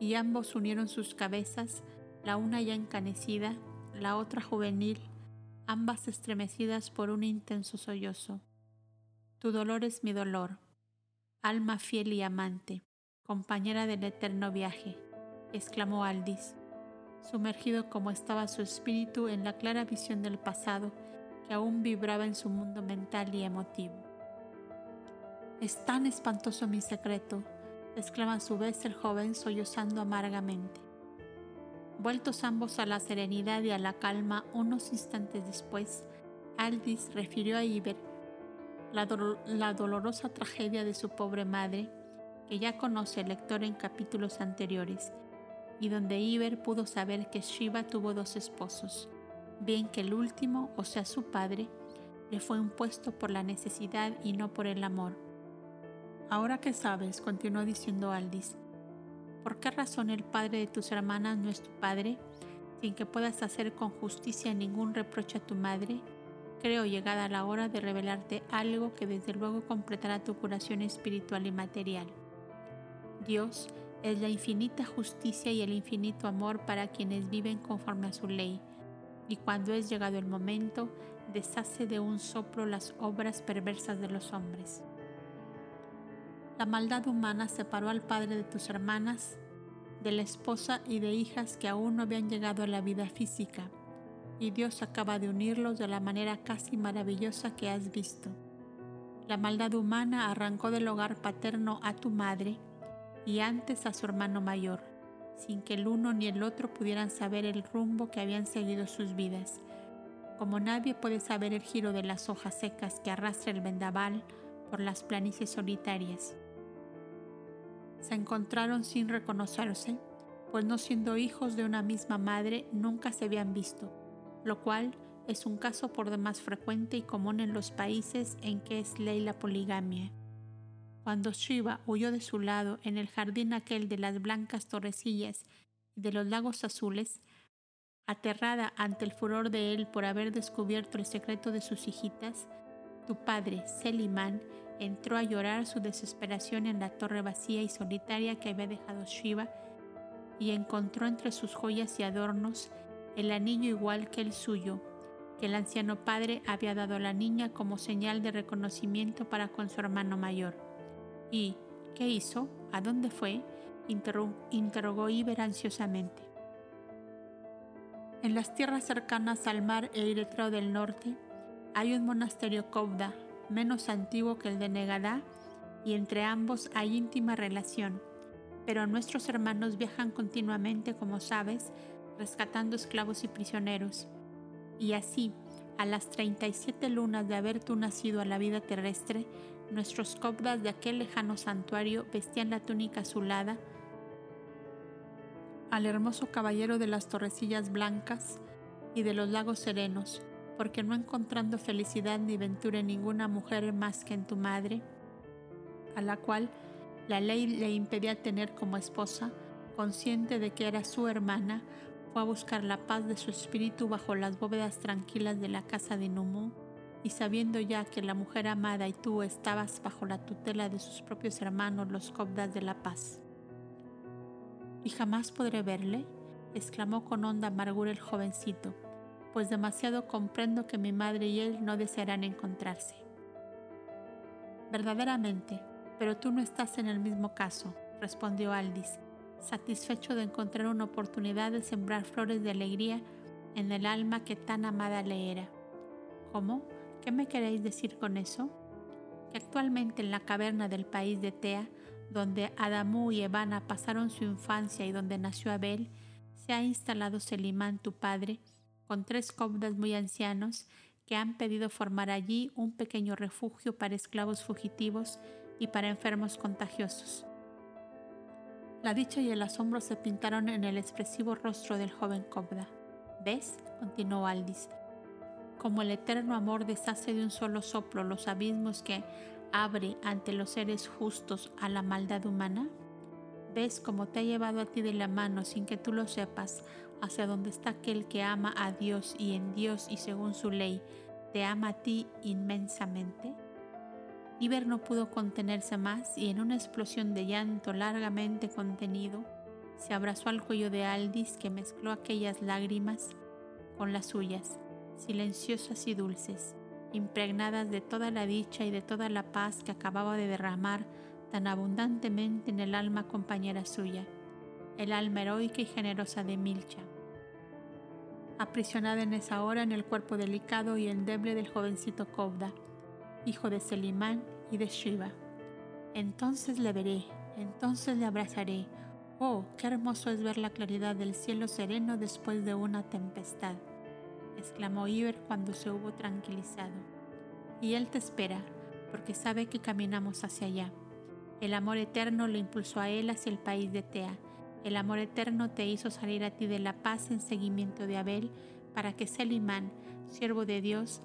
y ambos unieron sus cabezas, la una ya encanecida, la otra juvenil, ambas estremecidas por un intenso sollozo. Tu dolor es mi dolor, alma fiel y amante, compañera del eterno viaje, exclamó Aldis, sumergido como estaba su espíritu en la clara visión del pasado que aún vibraba en su mundo mental y emotivo. Es tan espantoso mi secreto, exclama a su vez el joven sollozando amargamente. Vueltos ambos a la serenidad y a la calma unos instantes después, Aldis refirió a Iber la, la, dolorosa tragedia de su pobre madre, que ya conoce el lector en capítulos anteriores, y donde Iber pudo saber que Shiva tuvo dos esposos, bien que el último, o sea su padre, le fue impuesto por la necesidad y no por el amor. Ahora que sabes, continuó diciendo Aldis, ¿Por qué razón el padre de tus hermanas no es tu padre? Sin que puedas hacer con justicia ningún reproche a tu madre, creo llegada la hora de revelarte algo que desde luego completará tu curación espiritual y material. Dios es la infinita justicia y el infinito amor para quienes viven conforme a su ley, y cuando es llegado el momento, deshace de un soplo las obras perversas de los hombres. La maldad humana separó al padre de tus hermanas, de la esposa y de hijas que aún no habían llegado a la vida física, y Dios acaba de unirlos de la manera casi maravillosa que has visto. La maldad humana arrancó del hogar paterno a tu madre y antes a su hermano mayor, sin que el uno ni el otro pudieran saber el rumbo que habían seguido sus vidas. Como nadie puede saber el giro de las hojas secas que arrastra el vendaval por las planicies solitarias se encontraron sin reconocerse, pues no siendo hijos de una misma madre nunca se habían visto, lo cual es un caso por demás frecuente y común en los países en que es ley la poligamia. Cuando Shiva huyó de su lado en el jardín aquel de las blancas torrecillas y de los lagos azules, aterrada ante el furor de él por haber descubierto el secreto de sus hijitas, tu padre, Selimán, entró a llorar su desesperación en la torre vacía y solitaria que había dejado Shiva y encontró entre sus joyas y adornos el anillo igual que el suyo, que el anciano padre había dado a la niña como señal de reconocimiento para con su hermano mayor. ¿Y qué hizo? ¿A dónde fue? interrogó Iber ansiosamente. En las tierras cercanas al mar e Iretrao del norte hay un monasterio Kovda, menos antiguo que el de Negadá, y entre ambos hay íntima relación. Pero nuestros hermanos viajan continuamente, como sabes, rescatando esclavos y prisioneros. Y así, a las 37 lunas de haber tú nacido a la vida terrestre, nuestros Kovdas de aquel lejano santuario vestían la túnica azulada al hermoso caballero de las torrecillas blancas y de los lagos serenos, porque no encontrando felicidad ni ventura en ninguna mujer más que en tu madre, a la cual la ley le impedía tener como esposa, consciente de que era su hermana, fue a buscar la paz de su espíritu bajo las bóvedas tranquilas de la casa de Numu, y sabiendo ya que la mujer amada y tú estabas bajo la tutela de sus propios hermanos, los Cobdas de la paz. ¿Y jamás podré verle? exclamó con honda amargura el jovencito, pues demasiado comprendo que mi madre y él no desearán encontrarse. Verdaderamente, pero tú no estás en el mismo caso, respondió Aldis, satisfecho de encontrar una oportunidad de sembrar flores de alegría en el alma que tan amada le era. ¿Cómo? ¿Qué me queréis decir con eso? Que actualmente en la caverna del país de Tea donde Adamú y Evana pasaron su infancia y donde nació Abel, se ha instalado Selimán, tu padre, con tres cobdas muy ancianos que han pedido formar allí un pequeño refugio para esclavos fugitivos y para enfermos contagiosos. La dicha y el asombro se pintaron en el expresivo rostro del joven Cobda. ¿Ves? continuó Aldis. Como el eterno amor deshace de un solo soplo los abismos que, abre ante los seres justos a la maldad humana? ¿Ves cómo te ha llevado a ti de la mano sin que tú lo sepas hacia donde está aquel que ama a Dios y en Dios y según su ley te ama a ti inmensamente? Iber no pudo contenerse más y en una explosión de llanto largamente contenido, se abrazó al cuello de Aldis que mezcló aquellas lágrimas con las suyas, silenciosas y dulces impregnadas de toda la dicha y de toda la paz que acababa de derramar tan abundantemente en el alma compañera suya, el alma heroica y generosa de Milcha. Aprisionada en esa hora en el cuerpo delicado y endeble del jovencito Kovda, hijo de Selimán y de Shiva. Entonces le veré, entonces le abrazaré. Oh, qué hermoso es ver la claridad del cielo sereno después de una tempestad exclamó Iber cuando se hubo tranquilizado. Y Él te espera, porque sabe que caminamos hacia allá. El amor eterno lo impulsó a Él hacia el país de Tea. El amor eterno te hizo salir a ti de la paz en seguimiento de Abel, para que Selimán, siervo de Dios,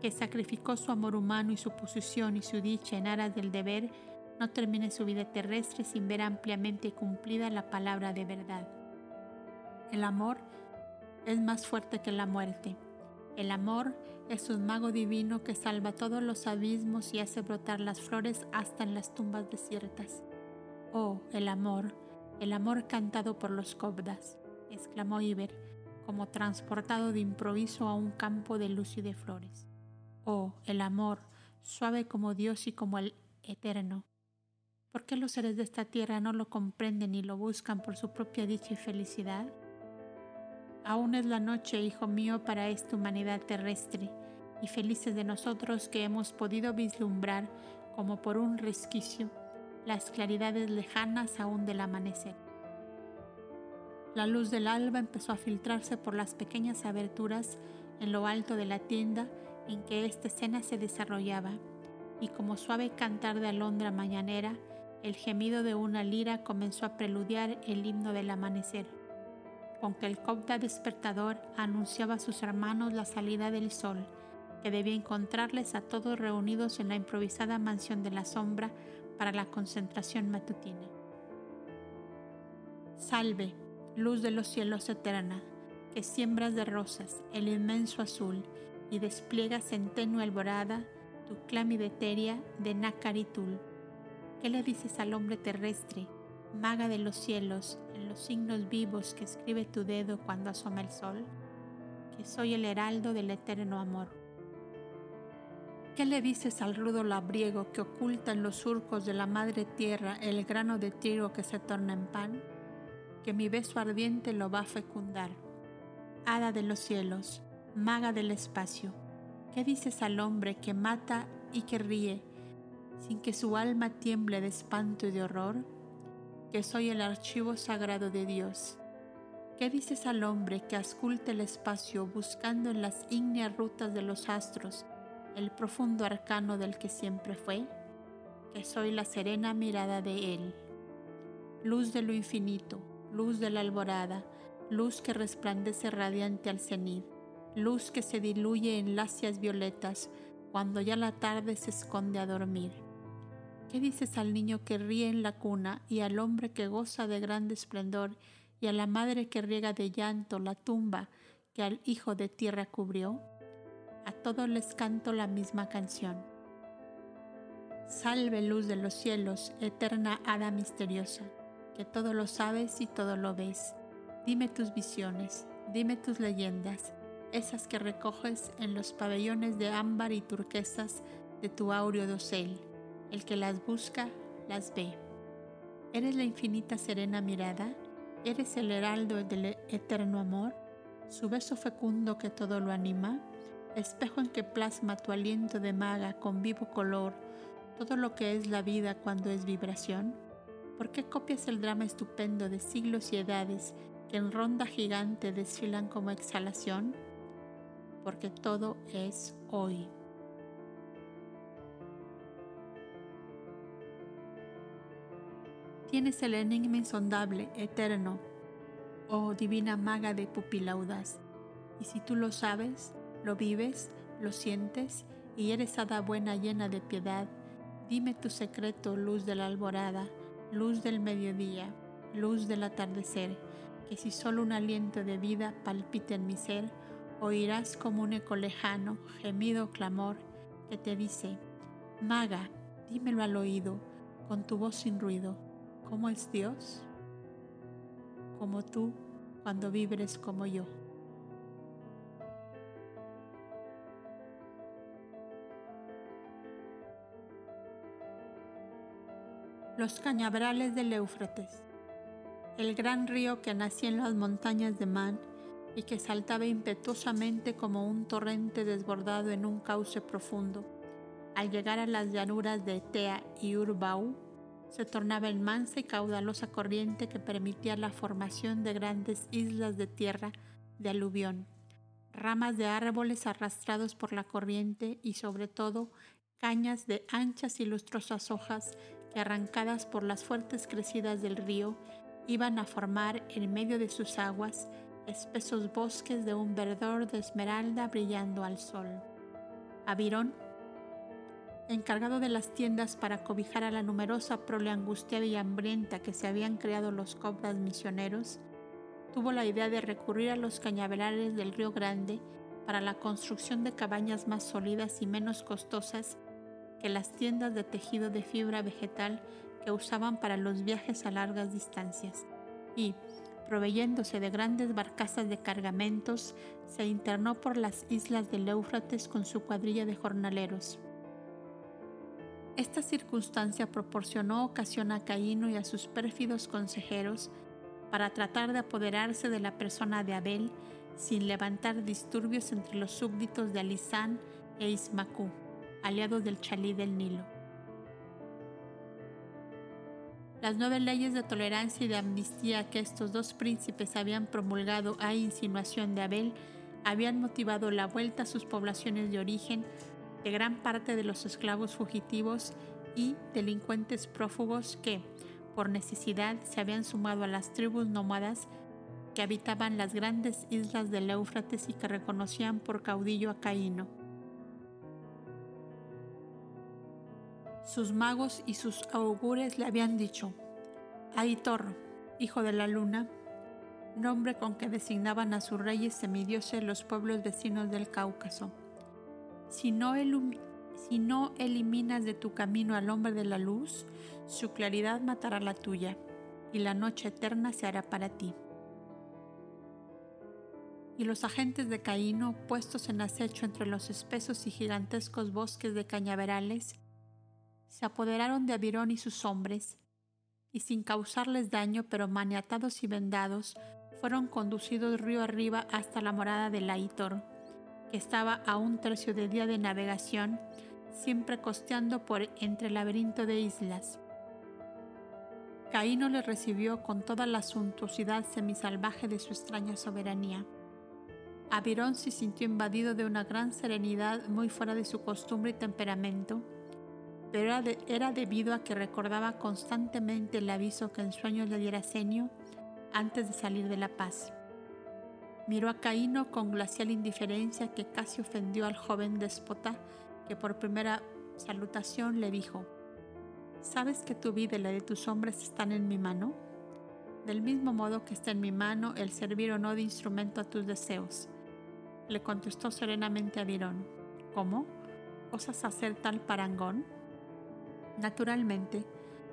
que sacrificó su amor humano y su posición y su dicha en aras del deber, no termine su vida terrestre sin ver ampliamente cumplida la palabra de verdad. El amor es más fuerte que la muerte. El amor es un mago divino que salva todos los abismos y hace brotar las flores hasta en las tumbas desiertas. Oh, el amor, el amor cantado por los cobdas, exclamó Iber, como transportado de improviso a un campo de luz y de flores. Oh, el amor, suave como Dios y como el eterno. ¿Por qué los seres de esta tierra no lo comprenden y lo buscan por su propia dicha y felicidad? Aún es la noche, hijo mío, para esta humanidad terrestre, y felices de nosotros que hemos podido vislumbrar, como por un resquicio, las claridades lejanas aún del amanecer. La luz del alba empezó a filtrarse por las pequeñas aberturas en lo alto de la tienda en que esta escena se desarrollaba, y como suave cantar de alondra mañanera, el gemido de una lira comenzó a preludiar el himno del amanecer con que el copta despertador anunciaba a sus hermanos la salida del sol, que debía encontrarles a todos reunidos en la improvisada mansión de la sombra para la concentración matutina. Salve, luz de los cielos eterna, que siembras de rosas el inmenso azul y despliegas en tenue alborada tu clamideteria de Nakaritul. ¿Qué le dices al hombre terrestre, maga de los cielos, en los signos vivos que escribe tu dedo cuando asoma el sol? Que soy el heraldo del eterno amor. ¿Qué le dices al rudo labriego que oculta en los surcos de la madre tierra el grano de trigo que se torna en pan? Que mi beso ardiente lo va a fecundar. Hada de los cielos, maga del espacio, ¿qué dices al hombre que mata y que ríe, sin que su alma tiemble de espanto y de horror? Que soy el archivo sagrado de Dios. ¿Qué dices al hombre que asculta el espacio buscando en las ígneas rutas de los astros el profundo arcano del que siempre fue, que soy la serena mirada de él. Luz de lo infinito, luz de la alborada, luz que resplandece radiante al cenit, luz que se diluye en lacias violetas cuando ya la tarde se esconde a dormir. ¿Qué dices al niño que ríe en la cuna y al hombre que goza de grande esplendor y a la madre que riega de llanto la tumba que al hijo de tierra cubrió? a todos les canto la misma canción. Salve luz de los cielos, eterna hada misteriosa, que todo lo sabes y todo lo ves. Dime tus visiones, dime tus leyendas, esas que recoges en los pabellones de ámbar y turquesas de tu áureo dosel. El que las busca, las ve. ¿Eres la infinita serena mirada? ¿Eres el heraldo del eterno amor? ¿Su beso fecundo que todo lo anima? espejo en que plasma tu aliento de maga con vivo color todo lo que es la vida cuando es vibración? ¿Por qué copias el drama estupendo de siglos y edades que en ronda gigante desfilan como exhalación? Porque todo es hoy. Tienes el enigma insondable, eterno, oh divina maga de pupila audaz, y si tú lo sabes, lo vives, lo sientes y eres hada buena llena de piedad. Dime tu secreto, luz de la alborada, luz del mediodía, luz del atardecer, que si solo un aliento de vida palpite en mi ser, oirás como un eco lejano, gemido clamor, que te dice, Maga, dímelo al oído, con tu voz sin ruido, ¿cómo es Dios? Como tú cuando vibres como yo. los cañaverales del Éufrates, el gran río que nacía en las montañas de Man y que saltaba impetuosamente como un torrente desbordado en un cauce profundo. Al llegar a las llanuras de Tea y Urbau, se tornaba en mansa y caudalosa corriente que permitía la formación de grandes islas de tierra de aluvión, ramas de árboles arrastrados por la corriente y sobre todo cañas de anchas y lustrosas hojas que arrancadas por las fuertes crecidas del río iban a formar en medio de sus aguas espesos bosques de un verdor de esmeralda brillando al sol. Avirón, encargado de las tiendas para cobijar a la numerosa prole angustiada y hambrienta que se habían creado los cobras misioneros, tuvo la idea de recurrir a los cañaverales del Río Grande para la construcción de cabañas más sólidas y menos costosas que las tiendas de tejido de fibra vegetal que usaban para los viajes a largas distancias y, proveyéndose de grandes barcazas de cargamentos, se internó por las islas del Éufrates con su cuadrilla de jornaleros. Esta circunstancia proporcionó ocasión a Caíno y a sus pérfidos consejeros para tratar de apoderarse de la persona de Abel sin levantar disturbios entre los súbditos de Alisán e Ismacú aliados del Chalí del Nilo. Las nueve leyes de tolerancia y de amnistía que estos dos príncipes habían promulgado a insinuación de Abel habían motivado la vuelta a sus poblaciones de origen de gran parte de los esclavos fugitivos y delincuentes prófugos que, por necesidad, se habían sumado a las tribus nómadas que habitaban las grandes islas del Éufrates y que reconocían por caudillo a Caíno. Sus magos y sus augures le habían dicho, Aitor, hijo de la luna, nombre con que designaban a sus reyes semidioses los pueblos vecinos del Cáucaso. Si no, eliminas de tu camino al hombre de la luz, su claridad matará la tuya, y la noche eterna se hará para ti. Y los agentes de Caíno, puestos en acecho entre los espesos y gigantescos bosques de cañaverales, se apoderaron de Abirón y sus hombres, y sin causarles daño, pero maniatados y vendados, fueron conducidos río arriba hasta la morada de Laitor, que estaba a un tercio de día de navegación, siempre costeando por entre el laberinto de islas. Caíno le recibió con toda la suntuosidad semisalvaje de su extraña soberanía. Abirón se sintió invadido de una gran serenidad muy fuera de su costumbre y temperamento, pero era, debido a que recordaba constantemente el aviso que en sueños le diera Senio antes de salir de la paz. Miró a Caíno con glacial indiferencia que casi ofendió al joven déspota que por primera salutación le dijo, ¿Sabes que tu vida y la de tus hombres están en mi mano? Del mismo modo que está en mi mano el servir o no de instrumento a tus deseos. Le contestó serenamente a Virón, ¿cómo? ¿Osas hacer tal parangón? Naturalmente,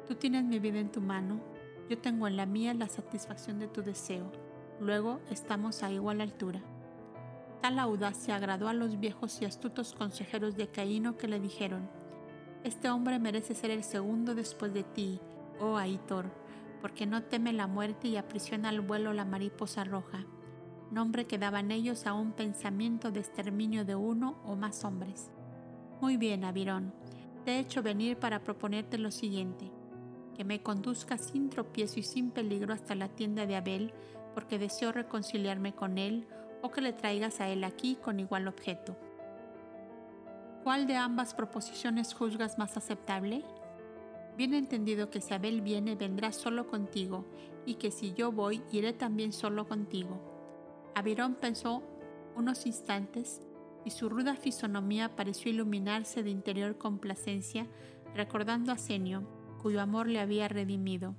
tú tienes mi vida en tu mano, yo tengo en la mía la satisfacción de tu deseo. Luego estamos a igual altura. Tal audacia agradó a los viejos y astutos consejeros de Caíno que le dijeron, Este hombre merece ser el segundo después de ti, oh Aitor, porque no teme la muerte y aprisiona al vuelo la mariposa roja, nombre que daban ellos a un pensamiento de exterminio de uno o más hombres. Muy bien, Avirón, te he hecho venir para proponerte lo siguiente, que me conduzca sin tropiezo y sin peligro hasta la tienda de Abel, porque deseo reconciliarme con él, o que le traigas a él aquí con igual objeto. ¿Cuál de ambas proposiciones juzgas más aceptable? Bien entendido que si Abel viene, vendrá solo contigo, y que si yo voy, iré también solo contigo. Abirón pensó unos instantes y su ruda fisonomía pareció iluminarse de interior complacencia, recordando a Senio, cuyo amor le había redimido.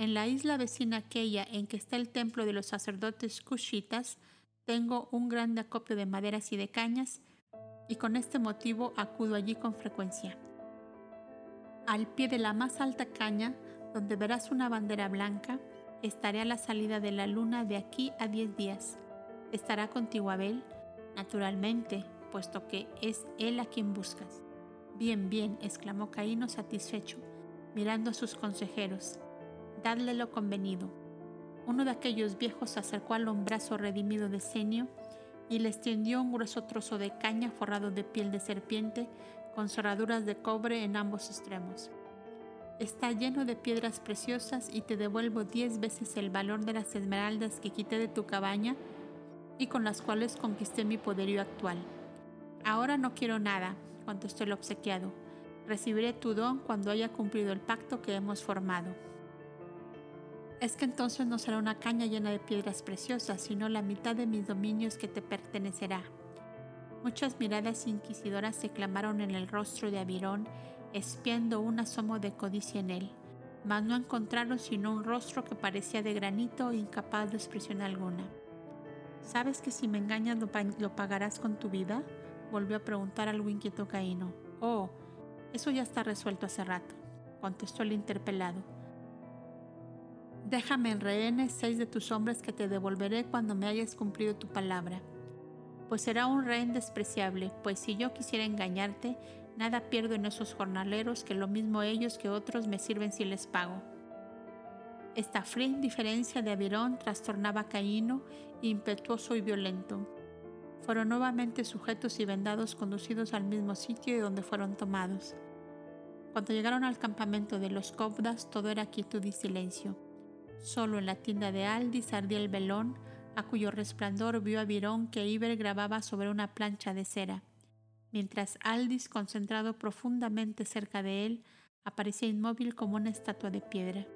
En la isla vecina aquella en que está el templo de los sacerdotes kushitas, tengo un grande acopio de maderas y de cañas, y con este motivo acudo allí con frecuencia. Al pie de la más alta caña, donde verás una bandera blanca, estaré a la salida de la luna de aquí a diez días. Estará contigo Abel, Naturalmente, puesto que es él a quien buscas. Bien, bien, exclamó Caíno satisfecho, mirando a sus consejeros. Dadle lo convenido. Uno de aquellos viejos se acercó al hombrazo redimido de Senio y le extendió un grueso trozo de caña forrado de piel de serpiente con cerraduras de cobre en ambos extremos. Está lleno de piedras preciosas y te devuelvo diez veces el valor de las esmeraldas que quité de tu cabaña y con las cuales conquisté mi poderío actual. Ahora no quiero nada, contestó el obsequiado. Recibiré tu don cuando haya cumplido el pacto que hemos formado. Es que entonces no será una caña llena de piedras preciosas, sino la mitad de mis dominios que te pertenecerá. Muchas miradas inquisidoras se clamaron en el rostro de Abirón, espiando un asomo de codicia en él, mas no encontraron sino un rostro que parecía de granito incapaz de expresión alguna. ¿Sabes que si me engañas lo, pagarás con tu vida? Volvió a preguntar algo inquieto Caíno. Oh, eso ya está resuelto hace rato, contestó el interpelado. Déjame en rehenes seis de tus hombres que te devolveré cuando me hayas cumplido tu palabra. Pues será un rehén despreciable, pues si yo quisiera engañarte, nada pierdo en esos jornaleros que lo mismo ellos que otros me sirven si les pago. Esta fría indiferencia de Abirón trastornaba a Caíno, impetuoso y violento. Fueron nuevamente sujetos y vendados conducidos al mismo sitio y donde fueron tomados. Cuando llegaron al campamento de los Cobdas todo era quietud y silencio. Solo en la tienda de Aldis ardía el velón, a cuyo resplandor vio a Virón que Iber grababa sobre una plancha de cera, mientras Aldis, concentrado profundamente cerca de él, aparecía inmóvil como una estatua de piedra.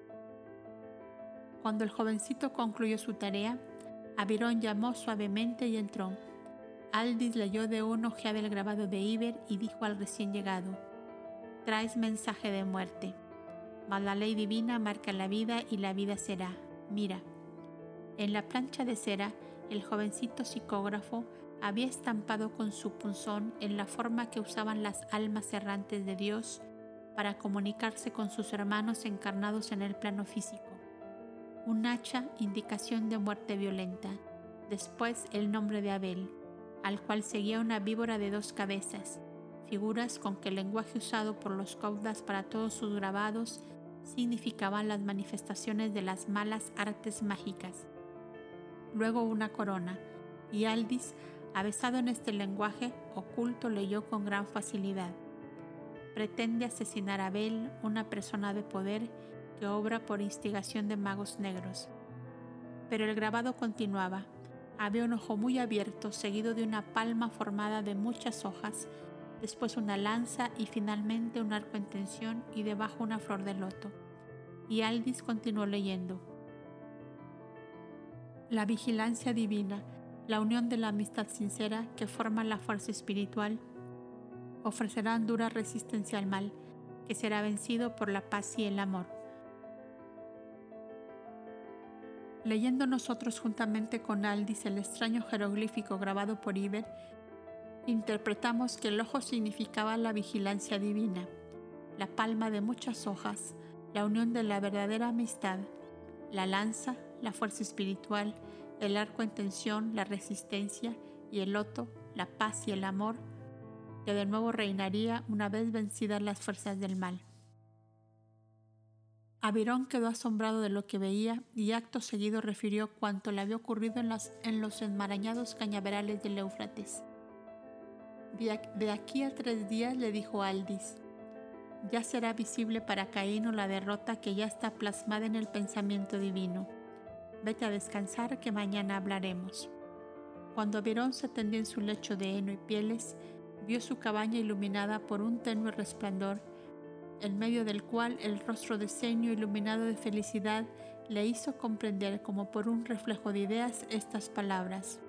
Cuando el jovencito concluyó su tarea, Abirón llamó suavemente y entró. Aldis leyó de un ojeada el grabado de Iber y dijo al recién llegado, Traes mensaje de muerte, mas la ley divina marca la vida y la vida será. Mira. En la plancha de cera, el jovencito psicógrafo había estampado con su punzón en la forma que usaban las almas errantes de Dios para comunicarse con sus hermanos encarnados en el plano físico. Un hacha, indicación de muerte violenta. Después el nombre de Abel, al cual seguía una víbora de dos cabezas, figuras con que el lenguaje usado por los caudas para todos sus grabados significaban las manifestaciones de las malas artes mágicas. Luego una corona, y Aldis, avesado en este lenguaje oculto, leyó con gran facilidad. Pretende asesinar a Abel, una persona de poder que obra por instigación de magos negros. Pero el grabado continuaba. Había un ojo muy abierto, seguido de una palma formada de muchas hojas, después una lanza y finalmente un arco en tensión y debajo una flor de loto. Y Aldis continuó leyendo. La vigilancia divina, la unión de la amistad sincera que forma la fuerza espiritual, ofrecerán dura resistencia al mal, que será vencido por la paz y el amor. Leyendo nosotros juntamente con Aldis el extraño jeroglífico grabado por Iber, interpretamos que el ojo significaba la vigilancia divina, la palma de muchas hojas, la unión de la verdadera amistad, la lanza, la fuerza espiritual, el arco en tensión, la resistencia y el loto, la paz y el amor, que de nuevo reinaría una vez vencidas las fuerzas del mal. Avirón quedó asombrado de lo que veía y acto seguido refirió cuanto le había ocurrido en, en los enmarañados cañaverales del Éufrates. De aquí a tres días le dijo Aldis, ya será visible para Caíno la derrota que ya está plasmada en el pensamiento divino. Vete a descansar que mañana hablaremos. Cuando Averón se tendió en su lecho de heno y pieles, vio su cabaña iluminada por un tenue resplandor, en medio del cual el rostro de ceño iluminado de felicidad le hizo comprender como por un reflejo de ideas estas palabras.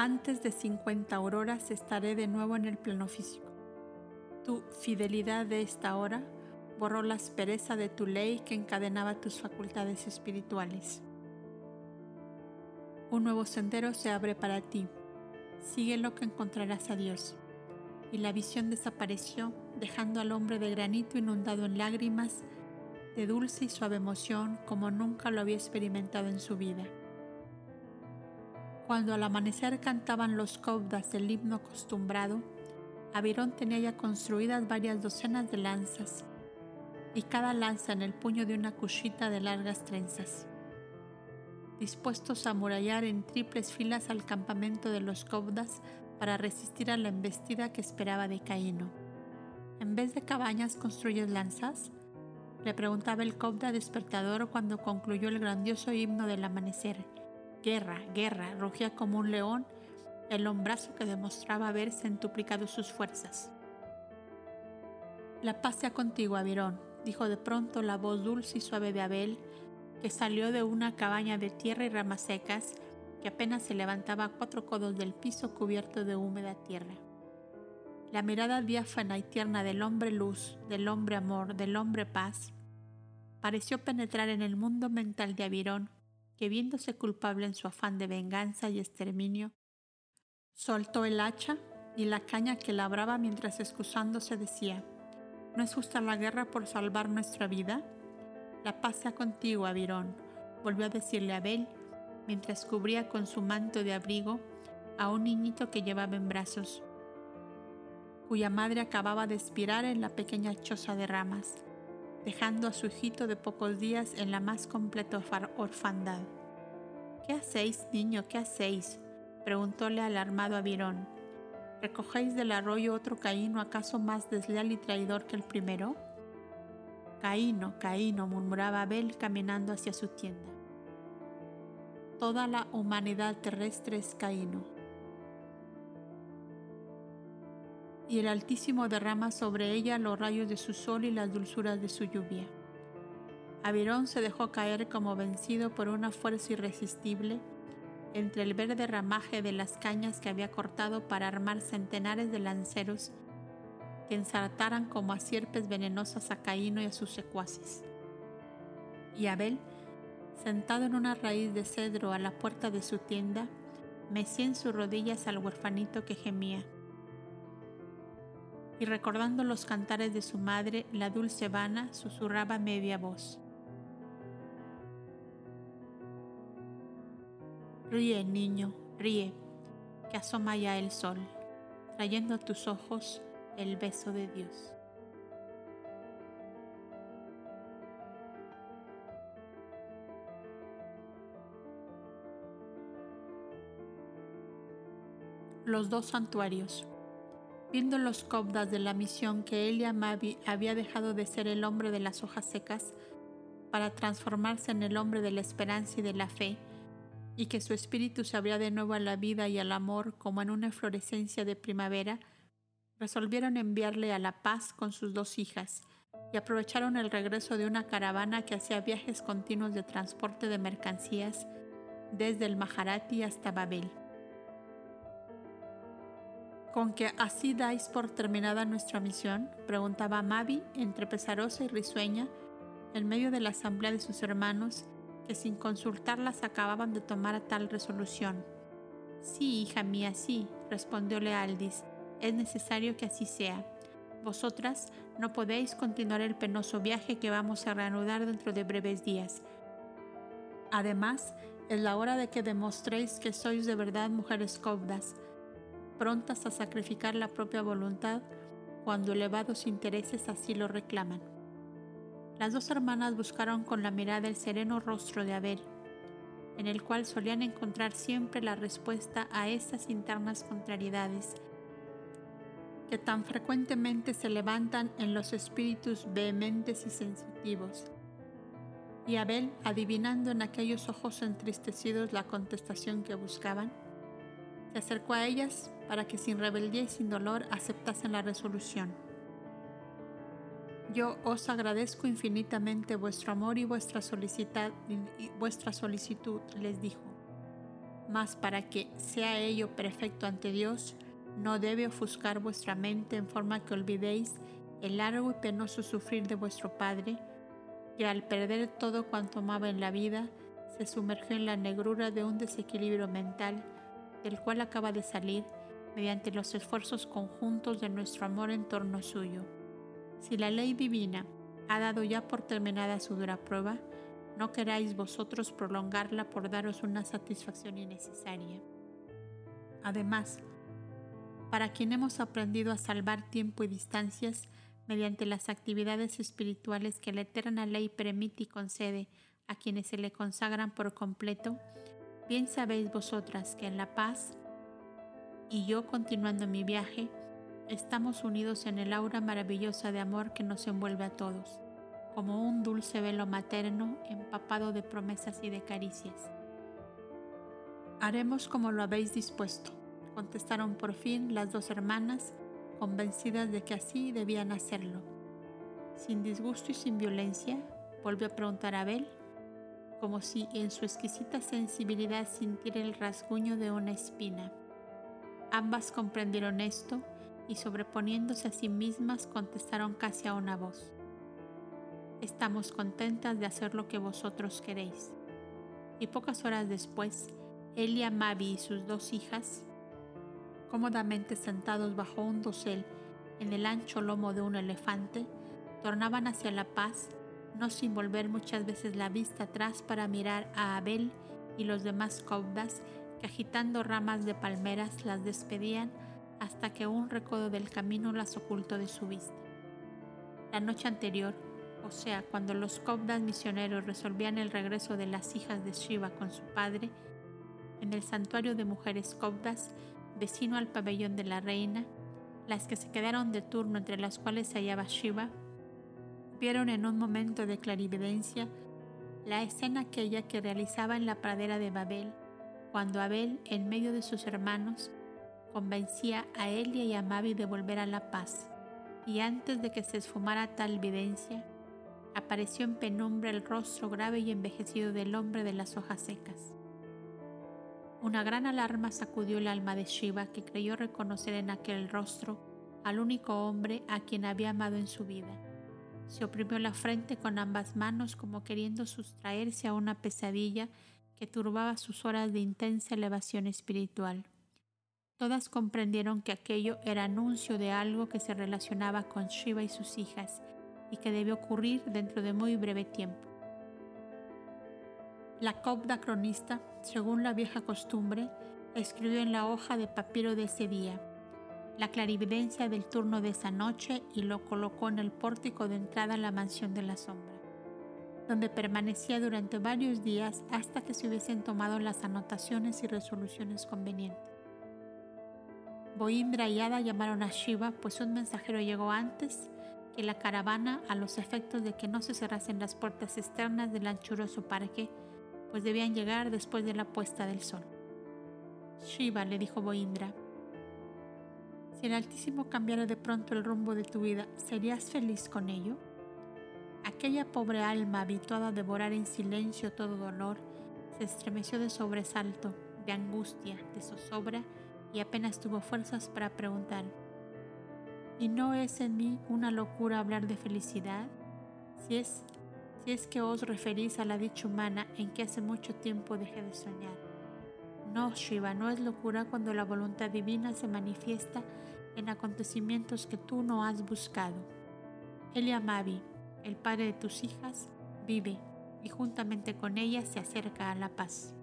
Antes de 50 auroras estaré de nuevo en el plano físico. Tu fidelidad de esta hora borró la aspereza de tu ley que encadenaba tus facultades espirituales. Un nuevo sendero se abre para ti. Sigue lo que encontrarás a Dios. Y la visión desapareció, dejando al hombre de granito inundado en lágrimas, de dulce y suave emoción como nunca lo había experimentado en su vida. Cuando al amanecer cantaban los caudas del himno acostumbrado, Avirón tenía ya construidas varias docenas de lanzas, y cada lanza en el puño de una cuchita de largas trenzas, dispuestos a amurallar en triples filas al campamento de los caudas para resistir a la embestida que esperaba de Caíno. ¿En vez de cabañas construyes lanzas? Le preguntaba el cobda despertador cuando concluyó el grandioso himno del amanecer Guerra, guerra, rugía como un león el hombrazo que demostraba haber centuplicado sus fuerzas. La paz sea contigo, Avirón, dijo de pronto la voz dulce y suave de Abel, que salió de una cabaña de tierra y ramas secas que apenas se levantaba a cuatro codos del piso cubierto de húmeda tierra. La mirada diáfana y tierna del hombre luz, del hombre amor, del hombre paz, pareció penetrar en el mundo mental de Avirón que viéndose culpable en su afán de venganza y exterminio, soltó el hacha y la caña que labraba mientras excusándose decía, ¿no es justa la guerra por salvar nuestra vida? La paz sea contigo, Avirón, volvió a decirle Abel mientras cubría con su manto de abrigo a un niñito que llevaba en brazos, cuya madre acababa de expirar en la pequeña choza de ramas dejando a su hijito de pocos días en la más completa orfandad. ¿Qué hacéis, niño? ¿Qué hacéis? preguntóle alarmado a Virón. ¿Recogéis del arroyo otro Caíno acaso más desleal y traidor que el primero? Caíno, Caíno, murmuraba Abel caminando hacia su tienda. Toda la humanidad terrestre es Caíno. Y el Altísimo derrama sobre ella los rayos de su sol y las dulzuras de su lluvia. Avirón se dejó caer como vencido por una fuerza irresistible entre el verde ramaje de las cañas que había cortado para armar centenares de lanceros que ensartaran como a sierpes venenosas a Caíno y a sus secuaces. Y Abel Sentado en una raíz de cedro a la puerta de su tienda, mecía en sus rodillas al huerfanito que gemía. Y recordando los cantares de su madre, la dulce vana susurraba media voz. Ríe, niño, ríe, que asoma ya el sol, trayendo a tus ojos el beso de Dios. Los dos santuarios. Viendo los cobdas de la misión que Elia Mavi había dejado de ser el hombre de las hojas secas para transformarse en el hombre de la esperanza y de la fe, y que su espíritu se abría de nuevo a la vida y al amor como en una florescencia de primavera, resolvieron enviarle a La Paz con sus dos hijas y aprovecharon el regreso de una caravana que hacía viajes continuos de transporte de mercancías desde el Maharati hasta Babel. ¿Con que así dais por terminada nuestra misión? preguntaba Mavi entre pesarosa y risueña en medio de la asamblea de sus hermanos que sin consultarlas acababan de tomar tal resolución. Sí, hija mía, sí, respondió Lealdis, es necesario que así sea. Vosotras no podéis continuar el penoso viaje que vamos a reanudar dentro de breves días. Además, es la hora de que demostréis que sois de verdad mujeres cobdas, prontas a sacrificar la propia voluntad cuando elevados intereses así lo reclaman. Las dos hermanas buscaron con la mirada el sereno rostro de Abel, en el cual solían encontrar siempre la respuesta a esas internas contrariedades que tan frecuentemente se levantan en los espíritus vehementes y sensitivos. Y Abel, adivinando en aquellos ojos entristecidos la contestación que buscaban, se acercó a ellas para que sin rebeldía y sin dolor aceptasen la resolución. Yo os agradezco infinitamente vuestro amor y vuestra, y vuestra solicitud, les dijo. Mas para que sea ello perfecto ante Dios, no debe ofuscar vuestra mente en forma que olvidéis el largo y penoso sufrir de vuestro Padre, que al perder todo cuanto amaba en la vida, se sumergió en la negrura de un desequilibrio mental, del cual acaba de salir mediante los esfuerzos conjuntos de nuestro amor en torno suyo. Si la ley divina ha dado ya por terminada su dura prueba, no queráis vosotros prolongarla por daros una satisfacción innecesaria. Además, para quien hemos aprendido a salvar tiempo y distancias mediante las actividades espirituales que la eterna ley permite y concede a quienes se le consagran por completo, bien sabéis vosotras que en la paz y yo continuando mi viaje, estamos unidos en el aura maravillosa de amor que nos envuelve a todos, como un dulce velo materno empapado de promesas y de caricias. Haremos como lo habéis dispuesto, contestaron por fin las dos hermanas, convencidas de que así debían hacerlo. Sin disgusto y sin violencia, volvió a preguntar a Abel, como si en su exquisita sensibilidad sintiera el rasguño de una espina. Ambas comprendieron esto y sobreponiéndose a sí mismas contestaron casi a una voz. Estamos contentas de hacer lo que vosotros queréis. Y pocas horas después, Elia Mavi y sus dos hijas, cómodamente sentados bajo un dosel en el ancho lomo de un elefante, tornaban hacia la paz, no sin volver muchas veces la vista atrás para mirar a Abel y los demás cobdas que agitando ramas de palmeras las despedían hasta que un recodo del camino las ocultó de su vista. La noche anterior, o sea, cuando los Kobdas misioneros resolvían el regreso de las hijas de Shiva con su padre, en el santuario de mujeres Kobdas, vecino al pabellón de la reina, las que se quedaron de turno entre las cuales se hallaba Shiva, vieron en un momento de clarividencia la escena aquella que realizaba en la pradera de Babel, cuando Abel, en medio de sus hermanos, convencía a Elia y a Mavi de volver a la paz, y antes de que se esfumara tal evidencia, apareció en penumbra el rostro grave y envejecido del hombre de las hojas secas. Una gran alarma sacudió el alma de Shiva, que creyó reconocer en aquel rostro al único hombre a quien había amado en su vida. Se oprimió la frente con ambas manos como queriendo sustraerse a una pesadilla que turbaba sus horas de intensa elevación espiritual. Todas comprendieron que aquello era anuncio de algo que se relacionaba con Shiva y sus hijas y que debió ocurrir dentro de muy breve tiempo. La copda cronista, según la vieja costumbre, escribió en la hoja de papiro de ese día la clarividencia del turno de esa noche y lo colocó en el pórtico de entrada a la mansión de la sombra, donde permanecía durante varios días hasta que se hubiesen tomado las anotaciones y resoluciones convenientes. Boindra y Ada llamaron a Shiva, pues un mensajero llegó antes que la caravana a los efectos de que no se cerrasen las puertas externas del anchuroso parque, pues debían llegar después de la puesta del sol. Shiva, le dijo Boindra, si el Altísimo cambiara de pronto el rumbo de tu vida, ¿serías feliz con ello? Aquella pobre alma habituada a devorar en silencio todo dolor, se estremeció de sobresalto, de angustia, de zozobra y apenas tuvo fuerzas para preguntar, ¿y no es en mí una locura hablar de felicidad? Si es, si es que os referís a la dicha humana en que hace mucho tiempo dejé de soñar. No, Shiva, no es locura cuando la voluntad divina se manifiesta en acontecimientos que tú no has buscado. Eliamavi, el padre de tus hijas, vive y juntamente con ella se acerca a la paz.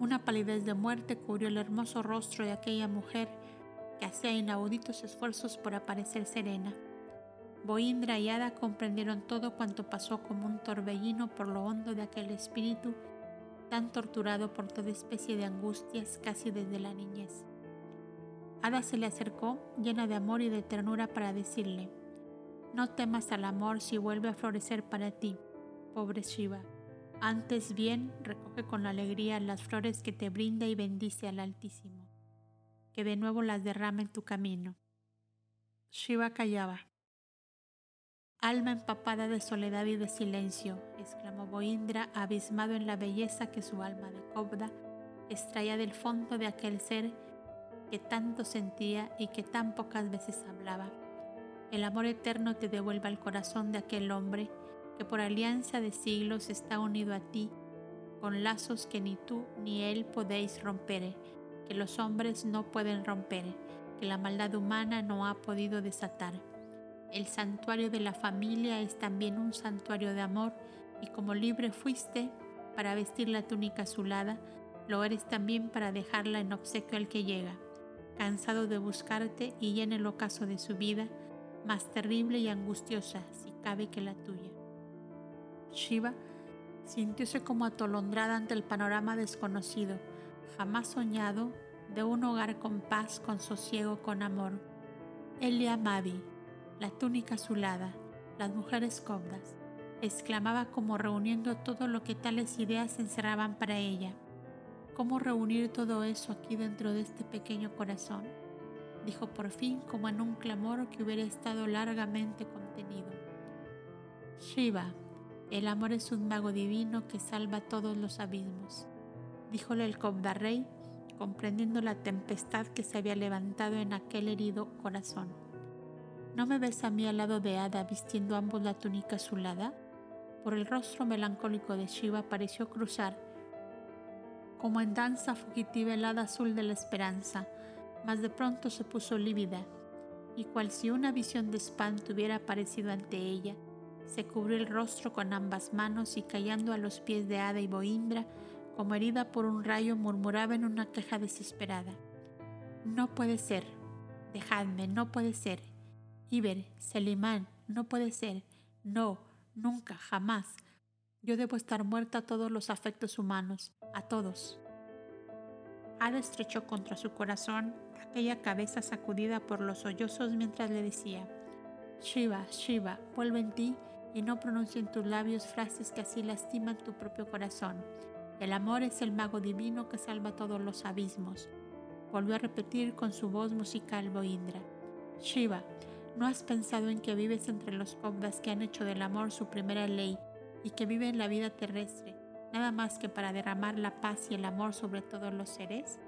Una palidez de muerte cubrió el hermoso rostro de aquella mujer que hacía inauditos esfuerzos por aparecer serena. Boindra y Ada comprendieron todo cuanto pasó como un torbellino por lo hondo de aquel espíritu tan torturado por toda especie de angustias casi desde la niñez. Ada se le acercó, llena de amor y de ternura, para decirle, No temas al amor si vuelve a florecer para ti, pobre Shiva. Antes bien, recoge con alegría las flores que te brinda y bendice al Altísimo, que de nuevo las derrama en tu camino. Shiva callaba. Alma empapada de soledad y de silencio, exclamó Boindra, abismado en la belleza que su alma de Kobda extraía del fondo de aquel ser que tanto sentía y que tan pocas veces hablaba. El amor eterno te devuelva al corazón de aquel hombre que por alianza de siglos está unido a ti con lazos que ni tú ni él podéis romper, que los hombres no pueden romper, que la maldad humana no ha podido desatar. El santuario de la familia es también un santuario de amor y como libre fuiste para vestir la túnica azulada, lo eres también para dejarla en obsequio al que llega cansado de buscarte y en el ocaso de su vida, más terrible y angustiosa, si cabe que la tuya. Shiva sintióse como atolondrada ante el panorama desconocido, jamás soñado, de un hogar con paz, con sosiego, con amor. Elia Mavi, la túnica azulada, las mujeres cobdas, exclamaba como reuniendo todo lo que tales ideas encerraban para ella. ¿Cómo reunir todo eso aquí dentro de este pequeño corazón? Dijo por fin como en un clamor que hubiera estado largamente contenido. Shiva, el amor es un mago divino que salva todos los abismos. Díjole el Kobda Rey, comprendiendo la tempestad que se había levantado en aquel herido corazón. ¿No me ves a mí al lado de Ada vistiendo ambos la túnica azulada? Por el rostro melancólico de Shiva pareció cruzar como en danza fugitiva el hada azul de la esperanza, mas de pronto se puso lívida, y cual si una visión de espanto hubiera aparecido ante ella, se cubrió el rostro con ambas manos y cayendo a los pies de Ada y Boindra, como herida por un rayo, murmuraba en una queja desesperada. No puede ser, dejadme, no puede ser. Iber, Selimán, no puede ser. No, nunca, jamás. Yo debo estar muerta a todos los afectos humanos, a todos. Ada estrechó contra su corazón aquella cabeza sacudida por los sollozos mientras le decía, Shiva, Shiva, vuelve en ti y no pronuncie en tus labios frases que así lastiman tu propio corazón. El amor es el mago divino que salva todos los abismos. Volvió a repetir con su voz musical Boindra. Shiva, ¿no has pensado en que vives entre los Kobdas que han hecho del amor su primera ley y que viven la vida terrestre nada más que para derramar la paz y el amor sobre todos los seres?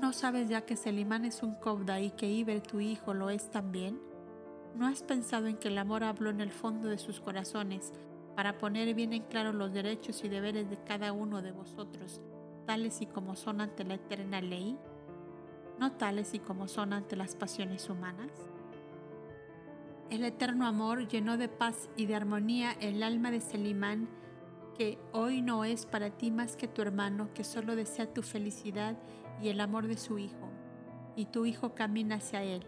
¿No sabes ya que Selimán es un Kobda y que Iber tu hijo lo es también? ¿No has pensado en que el amor habló en el fondo de sus corazones para poner bien en claro los derechos y deberes de cada uno de vosotros, tales y como son ante la eterna ley? ¿No tales y como son ante las pasiones humanas? El eterno amor llenó de paz y de armonía el alma de Selimán, que hoy no es para ti más que tu hermano, que solo desea tu felicidad y el amor de su hijo, y tu hijo camina hacia él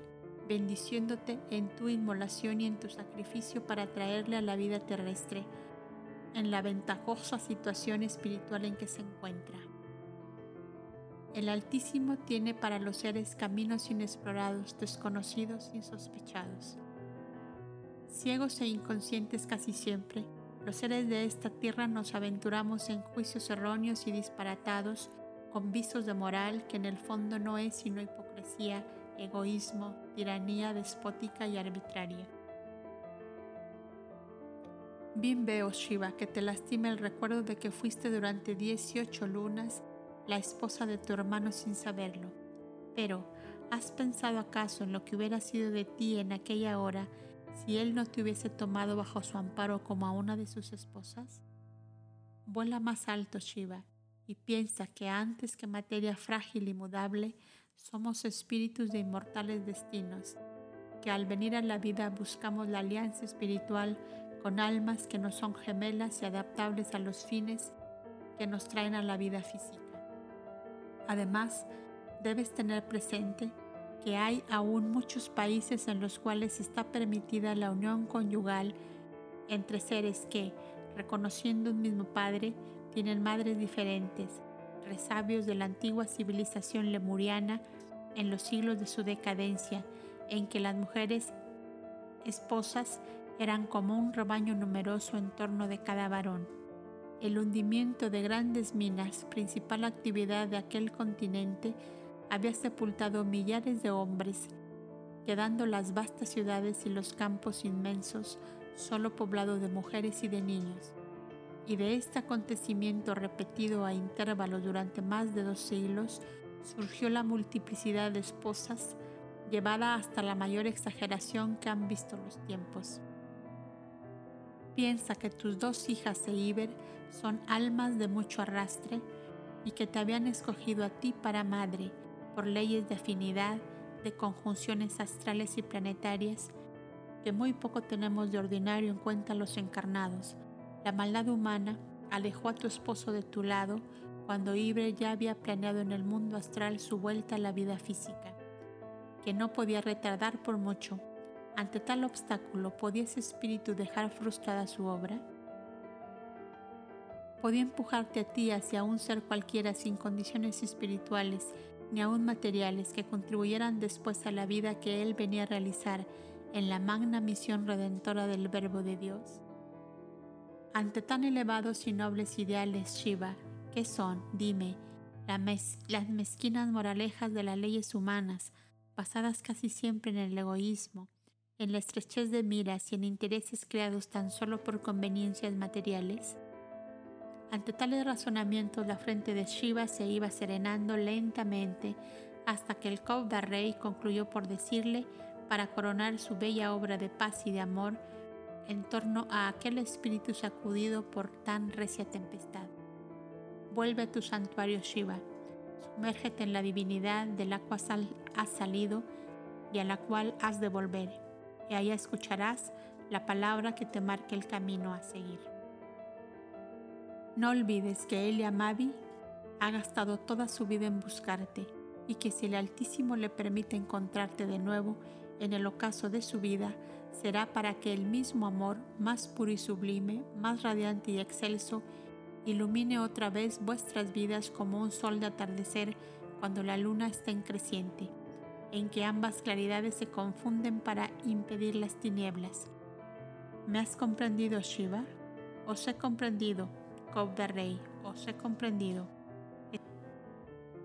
bendiciéndote en tu inmolación y en tu sacrificio para traerle a la vida terrestre, en la ventajosa situación espiritual en que se encuentra. El Altísimo tiene para los seres caminos inexplorados, desconocidos, insospechados. Ciegos e inconscientes casi siempre, los seres de esta tierra nos aventuramos en juicios erróneos y disparatados con visos de moral que en el fondo no es sino hipocresía, egoísmo, tiranía despótica y arbitraria. Bien veo, Shiva, que te lastima el recuerdo de que fuiste durante 18 lunas la esposa de tu hermano sin saberlo. Pero, ¿has pensado acaso en lo que hubiera sido de ti en aquella hora si él no te hubiese tomado bajo su amparo como a una de sus esposas? Vuela más alto, Shiva, y piensa que antes que materia frágil y mudable, somos espíritus de inmortales destinos, que al venir a la vida buscamos la alianza espiritual con almas que no son gemelas y adaptables a los fines que nos traen a la vida física. Además, debes tener presente que hay aún muchos países en los cuales está permitida la unión conyugal entre seres que, reconociendo un mismo padre, tienen madres diferentes resabios de la antigua civilización lemuriana en los siglos de su decadencia, en que las mujeres esposas eran como un rebaño numeroso en torno de cada varón. El hundimiento de grandes minas, principal actividad de aquel continente, había sepultado millares de hombres, quedando las vastas ciudades y los campos inmensos solo poblados de mujeres y de niños y de este acontecimiento repetido a intervalos durante más de dos siglos, surgió la multiplicidad de esposas llevada hasta la mayor exageración que han visto los tiempos. Piensa que tus dos hijas e Iber son almas de mucho arrastre y que te habían escogido a ti para madre por leyes de afinidad, de conjunciones astrales y planetarias que muy poco tenemos de ordinario en cuenta los encarnados, la maldad humana alejó a tu esposo de tu lado cuando Ibre ya había planeado en el mundo astral su vuelta a la vida física, que no podía retardar por mucho. Ante tal obstáculo, ¿podía ese espíritu dejar frustrada su obra? Podía empujarte a ti hacia un ser cualquiera sin condiciones espirituales ni aún materiales que contribuyeran después a la vida que él venía a realizar en la magna misión redentora del Verbo de Dios. Ante tan elevados y nobles ideales, Shiva, ¿qué son, dime, las mezquinas moralejas de las leyes humanas, basadas casi siempre en el egoísmo, en la estrechez de miras y en intereses creados tan solo por conveniencias materiales? Ante tales razonamientos, la frente de Shiva se iba serenando lentamente hasta que el Kovda Rey concluyó por decirle, para coronar su bella obra de paz y de amor, en torno a aquel espíritu sacudido por tan recia tempestad. Vuelve a tu santuario Shiva, sumérgete en la divinidad de la cual has salido y a la cual has de volver, y allá escucharás la palabra que te marque el camino a seguir. No olvides que Elia Mavi ha gastado toda su vida en buscarte y que si el Altísimo le permite encontrarte de nuevo en el ocaso de su vida, será para que el mismo amor, más puro y sublime, más radiante y excelso, ilumine otra vez vuestras vidas como un sol de atardecer cuando la luna está en creciente, en que ambas claridades se confunden para impedir las tinieblas. ¿Me has comprendido, Shiva? Os he comprendido, Kovda Rey, os he comprendido.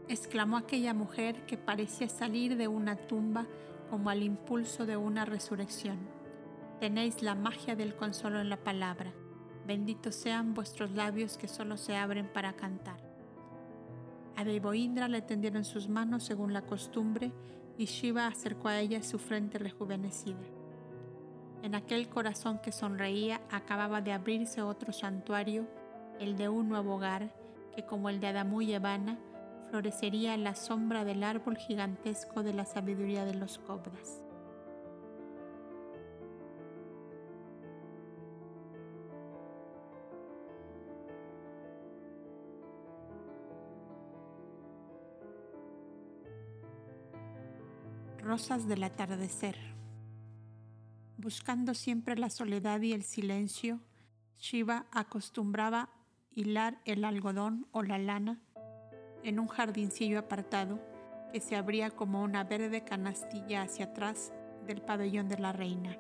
Exclamó aquella mujer que parecía salir de una tumba como al impulso de una resurrección. Tenéis la magia del consuelo en la palabra. Benditos sean vuestros labios que solo se abren para cantar. A Deivoindra le tendieron sus manos según la costumbre y Shiva acercó a ella su frente rejuvenecida. En aquel corazón que sonreía acababa de abrirse otro santuario, el de un nuevo hogar, que como el de Adamú y Evana, florecería en la sombra del árbol gigantesco de la sabiduría de los cobras. Rosas del atardecer. Buscando siempre la soledad y el silencio, Shiva acostumbraba hilar el algodón o la lana en un jardincillo apartado que se abría como una verde canastilla hacia atrás del pabellón de la reina,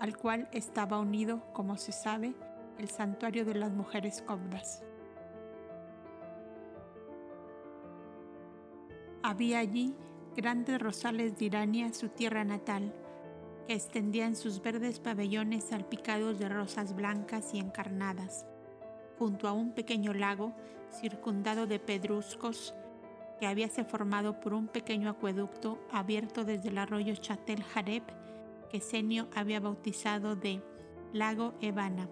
al cual estaba unido, como se sabe, el santuario de las mujeres cobras. Había allí grandes rosales de Irania, su tierra natal, que extendían sus verdes pabellones salpicados de rosas blancas y encarnadas, junto a un pequeño lago circundado de pedruscos que habíase formado por un pequeño acueducto abierto desde el arroyo Chatel Jareb que Senio había bautizado de lago Evana.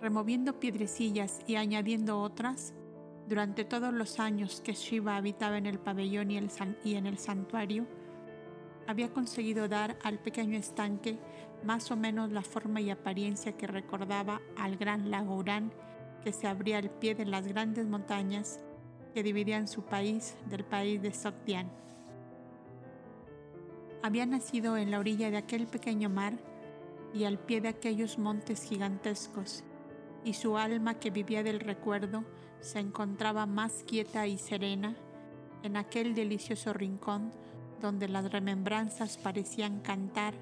Removiendo piedrecillas y añadiendo otras, durante todos los años que Shiva habitaba en el pabellón y, en el santuario, había conseguido dar al pequeño estanque más o menos la forma y apariencia que recordaba al gran lago Urán que se abría al pie de las grandes montañas que dividían su país del país de Sogdian. Había nacido en la orilla de aquel pequeño mar y al pie de aquellos montes gigantescos, y su alma que vivía del recuerdo se encontraba más quieta y serena en aquel delicioso rincón donde las remembranzas parecían cantar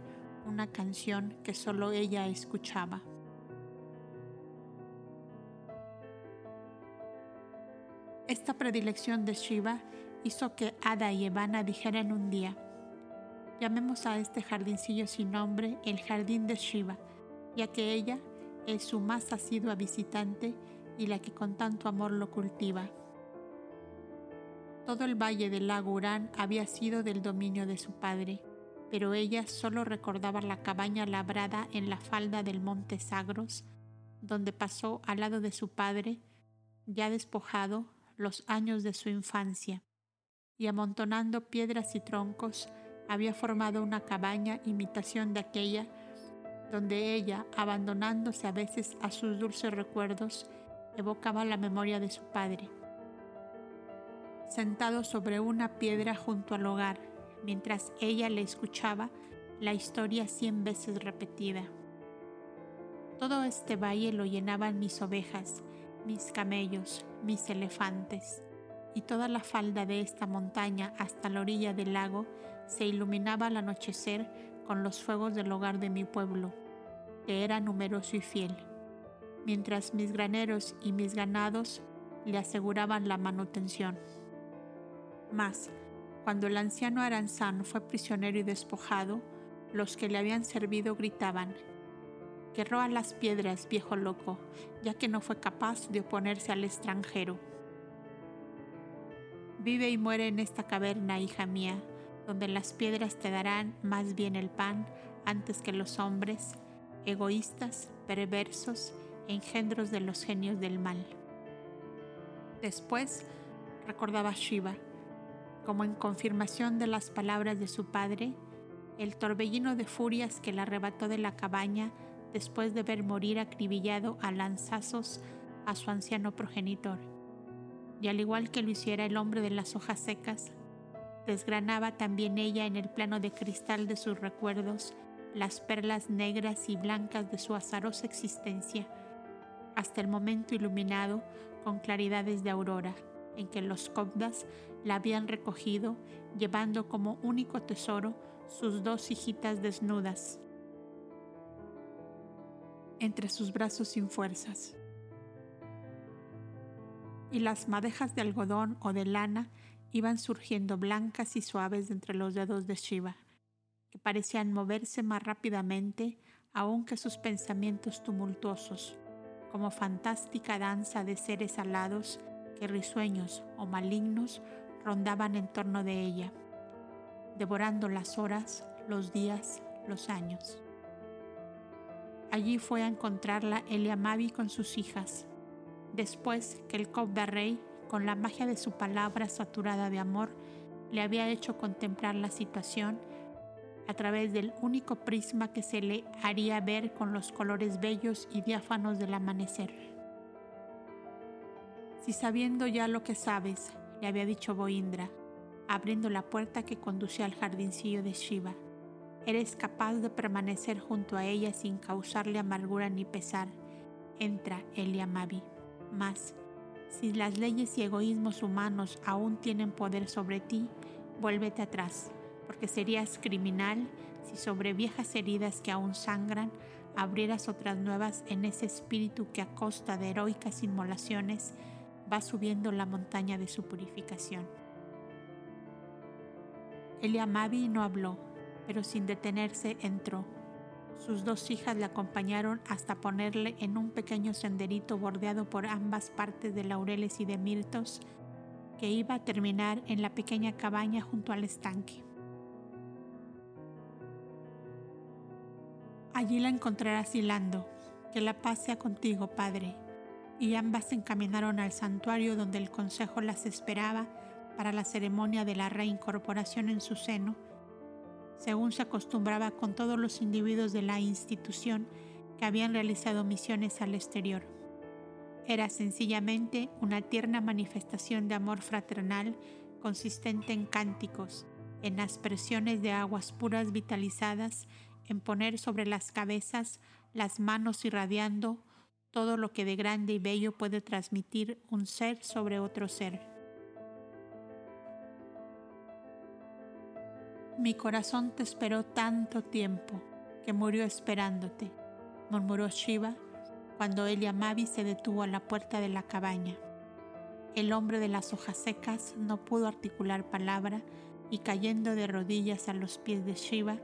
una canción que solo ella escuchaba. Esta predilección de Shiva hizo que Ada y Evana dijeran un día, llamemos a este jardincillo sin nombre el jardín de Shiva, ya que ella es su más asidua visitante y la que con tanto amor lo cultiva. Todo el valle del lago Urán había sido del dominio de su padre, pero ella solo recordaba la cabaña labrada en la falda del monte Sagros, donde pasó al lado de su padre, ya despojado, los años de su infancia, y amontonando piedras y troncos, había formado una cabaña imitación de aquella donde ella, abandonándose a veces a sus dulces recuerdos, evocaba la memoria de su padre. Sentado sobre una piedra junto al hogar, mientras ella le escuchaba la historia cien veces repetida. Todo este valle lo llenaban mis ovejas, mis camellos, mis elefantes, y toda la falda de esta montaña hasta la orilla del lago se iluminaba al anochecer con los fuegos del hogar de mi pueblo, que era numeroso y fiel mientras mis graneros y mis ganados le aseguraban la manutención. Mas, cuando el anciano Aranzán fue prisionero y despojado, los que le habían servido gritaban, que roa las piedras, viejo loco, ya que no fue capaz de oponerse al extranjero. Vive y muere en esta caverna, hija mía, donde las piedras te darán más bien el pan antes que los hombres, egoístas, perversos engendros de los genios del mal. Después recordaba Shiva, como en confirmación de las palabras de su padre, el torbellino de furias que la arrebató de la cabaña después de ver morir acribillado a lanzazos a su anciano progenitor. Y al igual que lo hiciera el hombre de las hojas secas, desgranaba también ella en el plano de cristal de sus recuerdos las perlas negras y blancas de su azarosa existencia hasta el momento iluminado con claridades de aurora, en que los cobdas la habían recogido, llevando como único tesoro sus dos hijitas desnudas entre sus brazos sin fuerzas. Y las madejas de algodón o de lana iban surgiendo blancas y suaves entre los dedos de Shiva, que parecían moverse más rápidamente aún que sus pensamientos tumultuosos como fantástica danza de seres alados que risueños o malignos rondaban en torno de ella, devorando las horas, los días, los años. Allí fue a encontrarla Eliamabi con sus hijas, después que el Cobda Rey, con la magia de su palabra saturada de amor, le había hecho contemplar la situación a través del único prisma que se le haría ver con los colores bellos y diáfanos del amanecer. Si sabiendo ya lo que sabes, le había dicho Boindra, abriendo la puerta que conducía al jardincillo de Shiva, eres capaz de permanecer junto a ella sin causarle amargura ni pesar, entra Eliamabi. Mas, si las leyes y egoísmos humanos aún tienen poder sobre ti, vuélvete atrás porque serías criminal si sobre viejas heridas que aún sangran abrieras otras nuevas en ese espíritu que a costa de heroicas inmolaciones va subiendo la montaña de su purificación. Eliamabi no habló, pero sin detenerse entró. Sus dos hijas le acompañaron hasta ponerle en un pequeño senderito bordeado por ambas partes de laureles y de mirtos que iba a terminar en la pequeña cabaña junto al estanque. Allí la encontrarás hilando. Que la paz sea contigo, Padre. Y ambas se encaminaron al santuario donde el consejo las esperaba para la ceremonia de la reincorporación en su seno, según se acostumbraba con todos los individuos de la institución que habían realizado misiones al exterior. Era sencillamente una tierna manifestación de amor fraternal consistente en cánticos, en aspersiones de aguas puras vitalizadas en poner sobre las cabezas las manos irradiando todo lo que de grande y bello puede transmitir un ser sobre otro ser. Mi corazón te esperó tanto tiempo que murió esperándote, murmuró Shiva cuando Eliamabi se detuvo a la puerta de la cabaña. El hombre de las hojas secas no pudo articular palabra y cayendo de rodillas a los pies de Shiva,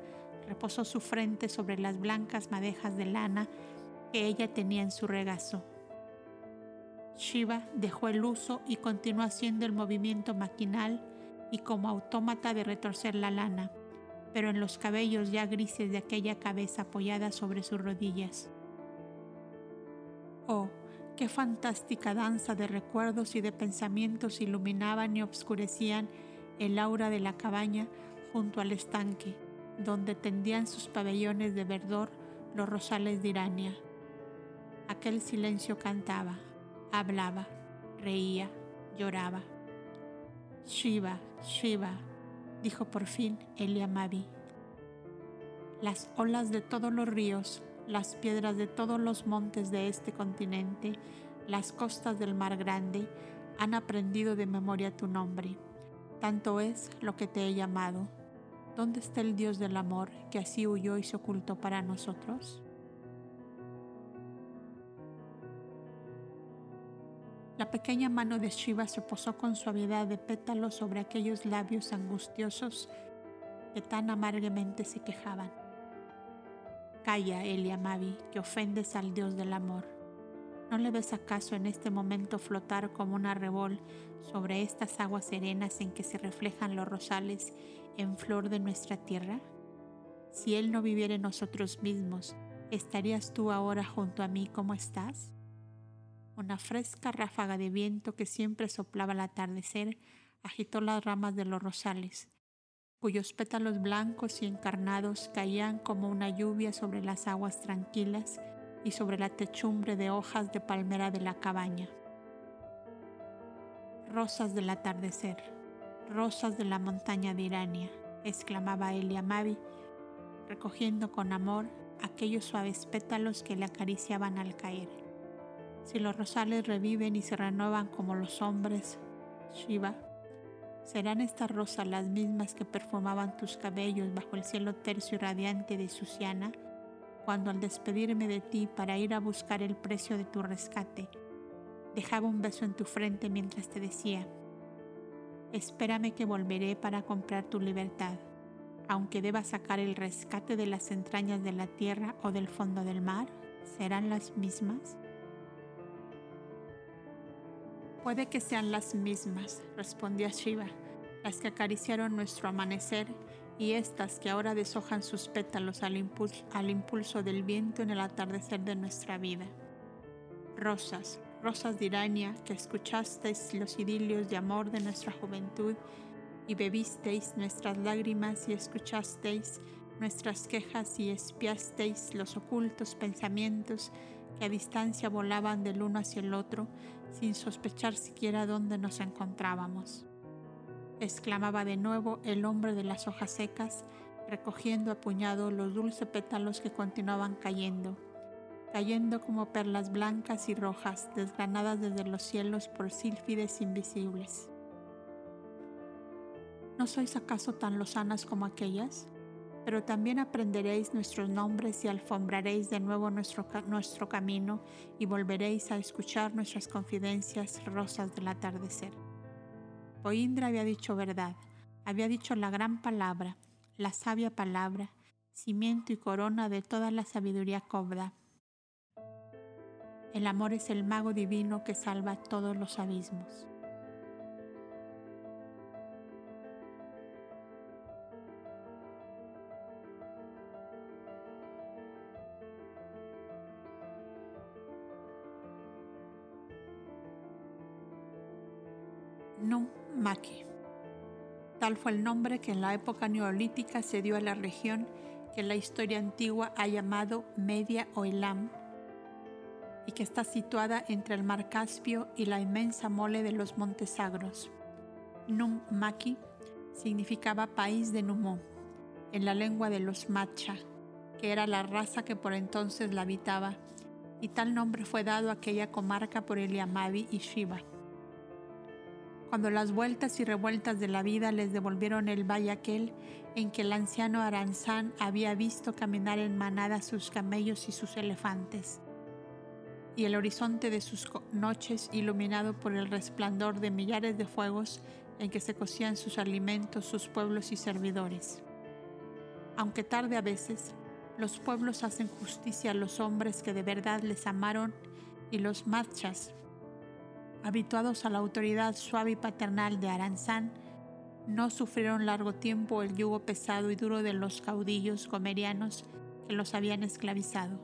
reposó su frente sobre las blancas madejas de lana que ella tenía en su regazo. Shiva dejó el uso y continuó haciendo el movimiento maquinal y como autómata de retorcer la lana, pero en los cabellos ya grises de aquella cabeza apoyada sobre sus rodillas. Oh, qué fantástica danza de recuerdos y de pensamientos iluminaban y obscurecían el aura de la cabaña junto al estanque, donde tendían sus pabellones de verdor los rosales de Irania. Aquel silencio cantaba, hablaba, reía, lloraba. Shiva, Shiva, dijo por fin Eliamabi. Las olas de todos los ríos, las piedras de todos los montes de este continente, las costas del mar grande, han aprendido de memoria tu nombre. Tanto es lo que te he llamado ¿Dónde está el Dios del amor que así huyó y se ocultó para nosotros? La pequeña mano de Shiva se posó con suavidad de pétalo sobre aquellos labios angustiosos que tan amargamente se quejaban. Calla, Eliamavi, que ofendes al Dios del amor. ¿No le ves acaso en este momento flotar como una arrebol sobre estas aguas serenas en que se reflejan los rosales en flor de nuestra tierra? Si Él no viviera en nosotros mismos, ¿estarías tú ahora junto a mí como estás? Una fresca ráfaga de viento que siempre soplaba al atardecer agitó las ramas de los rosales, cuyos pétalos blancos y encarnados caían como una lluvia sobre las aguas tranquilas y sobre la techumbre de hojas de palmera de la cabaña. Rosas del atardecer, rosas de la montaña de Irania, exclamaba Eliamabi, recogiendo con amor aquellos suaves pétalos que le acariciaban al caer. Si los rosales reviven y se renuevan como los hombres, Shiva, ¿serán estas rosas las mismas que perfumaban tus cabellos bajo el cielo tercio y radiante de Susiana? cuando al despedirme de ti para ir a buscar el precio de tu rescate, dejaba un beso en tu frente mientras te decía, espérame que volveré para comprar tu libertad, aunque deba sacar el rescate de las entrañas de la tierra o del fondo del mar, ¿serán las mismas? Puede que sean las mismas, respondió Shiva, las que acariciaron nuestro amanecer y estas que ahora deshojan sus pétalos al impulso, al impulso del viento en el atardecer de nuestra vida. Rosas, rosas de Irania, que escuchasteis los idilios de amor de nuestra juventud y bebisteis nuestras lágrimas y escuchasteis nuestras quejas y espiasteis los ocultos pensamientos que a distancia volaban del uno hacia el otro sin sospechar siquiera dónde nos encontrábamos exclamaba de nuevo el hombre de las hojas secas, recogiendo a puñado los dulces pétalos que continuaban cayendo, cayendo como perlas blancas y rojas desgranadas desde los cielos por sílfides invisibles. ¿No sois acaso tan lozanas como aquellas? Pero también aprenderéis nuestros nombres y alfombraréis de nuevo nuestro, nuestro camino y volveréis a escuchar nuestras confidencias rosas del atardecer. Poindra había dicho verdad, había dicho la gran palabra, la sabia palabra, cimiento y corona de toda la sabiduría cobda. El amor es el mago divino que salva todos los abismos. Tal fue el nombre que en la época neolítica se dio a la región que la historia antigua ha llamado Media o Elam y que está situada entre el mar Caspio y la inmensa mole de los montes sagros. Num Maki significaba país de Numó, en la lengua de los Macha, que era la raza que por entonces la habitaba, y tal nombre fue dado a aquella comarca por Eliamabi y Shiva cuando las vueltas y revueltas de la vida les devolvieron el valle aquel en que el anciano Aranzán había visto caminar en manada sus camellos y sus elefantes, y el horizonte de sus noches iluminado por el resplandor de millares de fuegos en que se cocían sus alimentos, sus pueblos y servidores. Aunque tarde a veces, los pueblos hacen justicia a los hombres que de verdad les amaron y los machas habituados a la autoridad suave y paternal de Aranzán, no sufrieron largo tiempo el yugo pesado y duro de los caudillos gomerianos que los habían esclavizado.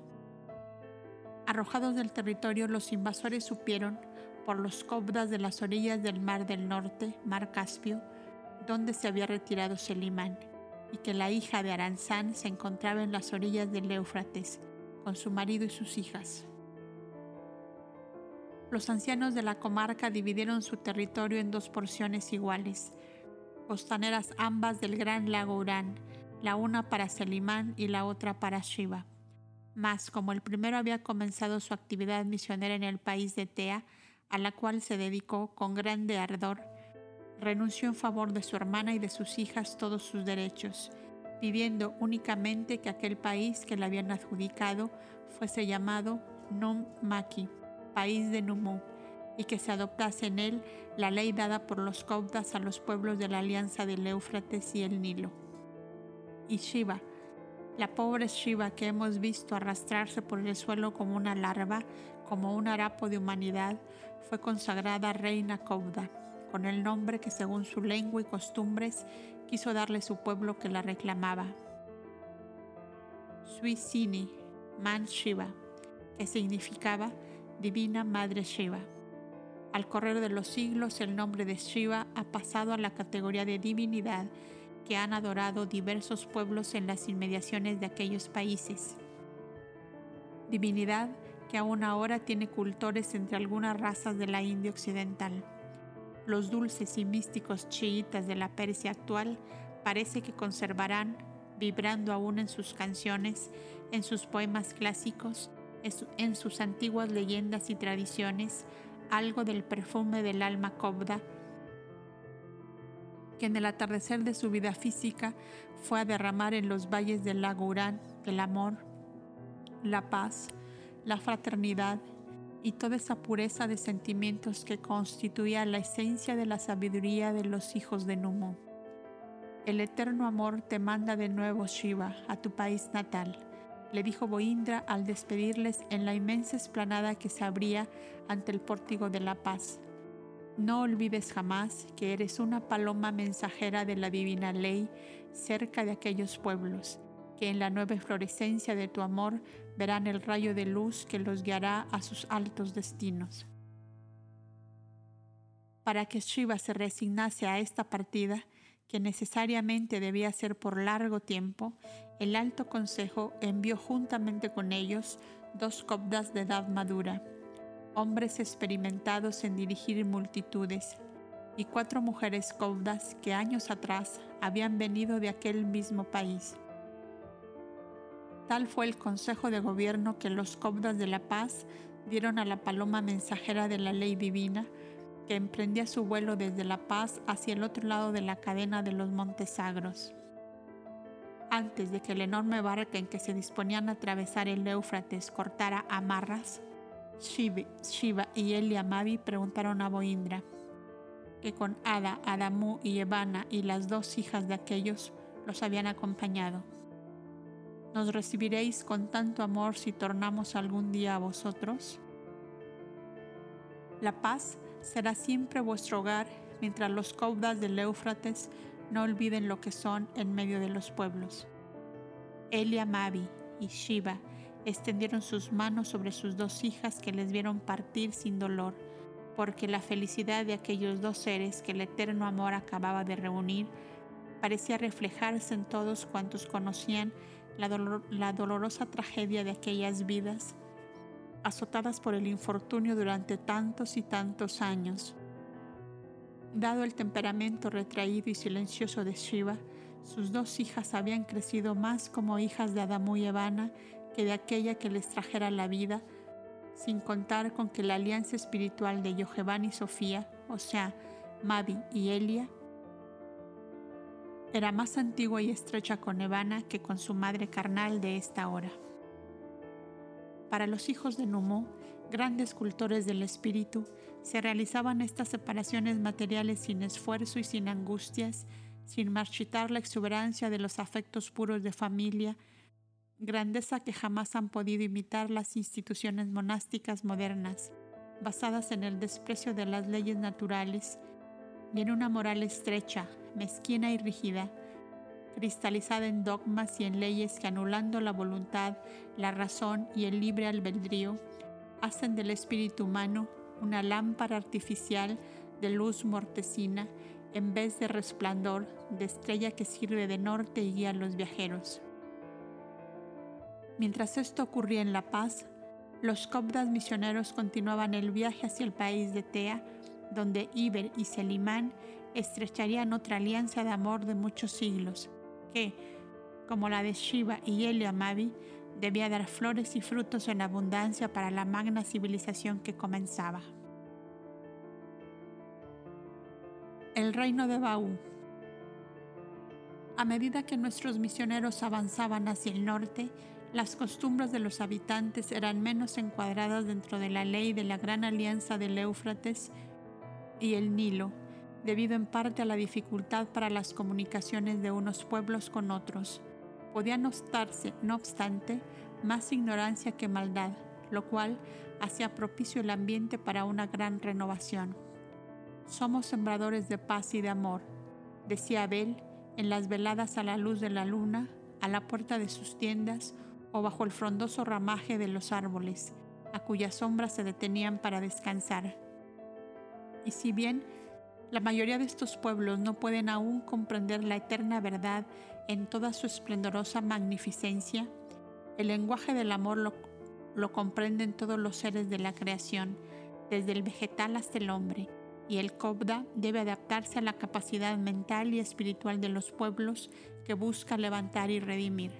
Arrojados del territorio, los invasores supieron, por los cobdas de las orillas del Mar del Norte, Mar Caspio, donde se había retirado Selimán, y que la hija de Aranzán se encontraba en las orillas del Éufrates, con su marido y sus hijas los ancianos de la comarca dividieron su territorio en dos porciones iguales, costaneras ambas del gran lago Urán, la una para Selimán y la otra para Shiva. Mas como el primero había comenzado su actividad misionera en el país de Tea, a la cual se dedicó con grande ardor, renunció en favor de su hermana y de sus hijas todos sus derechos, pidiendo únicamente que aquel país que le habían adjudicado fuese llamado Num Maki país de Numú, y que se adoptase en él la ley dada por los caudas a los pueblos de la alianza del Éufrates y el Nilo. Y Shiva, la pobre Shiva que hemos visto arrastrarse por el suelo como una larva, como un harapo de humanidad, fue consagrada reina Cauda, con el nombre que según su lengua y costumbres quiso darle su pueblo que la reclamaba. Suisini, Man Shiva, que significaba Divina Madre Shiva. Al correr de los siglos, el nombre de Shiva ha pasado a la categoría de divinidad que han adorado diversos pueblos en las inmediaciones de aquellos países. Divinidad que aún ahora tiene cultores entre algunas razas de la India occidental. Los dulces y místicos chiitas de la Persia actual parece que conservarán, vibrando aún en sus canciones, en sus poemas clásicos, en sus antiguas leyendas y tradiciones algo del perfume del alma cobda que en el atardecer de su vida física fue a derramar en los valles del lago Urán el amor, la paz, la fraternidad y toda esa pureza de sentimientos que constituía la esencia de la sabiduría de los hijos de Numo. El eterno amor te manda de nuevo, Shiva, a tu país natal le dijo Boindra al despedirles en la inmensa esplanada que se abría ante el pórtico de la paz. No olvides jamás que eres una paloma mensajera de la divina ley cerca de aquellos pueblos, que en la nueva florescencia de tu amor verán el rayo de luz que los guiará a sus altos destinos. Para que Shiva se resignase a esta partida, que necesariamente debía ser por largo tiempo, el Alto Consejo envió juntamente con ellos dos cobdas de edad madura hombres experimentados en dirigir multitudes, y cuatro mujeres caudas que años atrás habían venido de aquel mismo país. Tal fue el consejo de gobierno que los cobdas de la paz dieron a la paloma mensajera de la ley divina, emprendía su vuelo desde La Paz hacia el otro lado de la cadena de los Montes Sagros. Antes de que el enorme barca en que se disponían a atravesar el Éufrates cortara amarras, Shiva, y Elia Mavi preguntaron a Boindra, que con Ada, Adamu y Evana y las dos hijas de aquellos los habían acompañado. ¿Nos recibiréis con tanto amor si tornamos algún día a vosotros? La paz será siempre vuestro hogar mientras los caudas del Éufrates no olviden lo que son en medio de los pueblos. Elia Mavi y Shiva extendieron sus manos sobre sus dos hijas que les vieron partir sin dolor, porque la felicidad de aquellos dos seres que el eterno amor acababa de reunir parecía reflejarse en todos cuantos conocían la, la dolorosa tragedia de aquellas vidas, azotadas por el infortunio durante tantos y tantos años. Dado el temperamento retraído y silencioso de Shiva, sus dos hijas habían crecido más como hijas de Adamu y Evana que de aquella que les trajera la vida, sin contar con que la alianza espiritual de Yojevan y Sofía, o sea, Mavi y Elia, era más antigua y estrecha con Evana que con su madre carnal de esta hora. Para los hijos de Numo, grandes cultores del espíritu, se realizaban estas separaciones materiales sin esfuerzo y sin angustias, sin marchitar la exuberancia de los afectos puros de familia, grandeza que jamás han podido imitar las instituciones monásticas modernas, basadas en el desprecio de las leyes naturales y en una moral estrecha, mezquina y rígida, cristalizada en dogmas y en leyes que anulando la voluntad, la razón y el libre albedrío, hacen del espíritu humano una lámpara artificial de luz mortecina en vez de resplandor de estrella que sirve de norte y guía a los viajeros. Mientras esto ocurría en La Paz, los cobdas misioneros continuaban el viaje hacia el país de Tea, donde Iber y Selimán estrecharían otra alianza de amor de muchos siglos, que, como la de Shiva y Elia Mavi, debía dar flores y frutos en abundancia para la magna civilización que comenzaba. El reino de Baú. A medida que nuestros misioneros avanzaban hacia el norte, las costumbres de los habitantes eran menos encuadradas dentro de la ley de la gran alianza del Éufrates y el Nilo, debido en parte a la dificultad para las comunicaciones de unos pueblos con otros. Podía notarse, no obstante, más ignorancia que maldad, lo cual hacía propicio el ambiente para una gran renovación. Somos sembradores de paz y de amor, decía Abel en las veladas a la luz de la luna, a la puerta de sus tiendas o bajo el frondoso ramaje de los árboles, a cuya sombra se detenían para descansar. Y si bien la mayoría de estos pueblos no pueden aún comprender la eterna verdad en toda su esplendorosa magnificencia, el lenguaje del amor lo, lo comprenden todos los seres de la creación, desde el vegetal hasta el hombre, y el Kobda debe adaptarse a la capacidad mental y espiritual de los pueblos que busca levantar y redimir.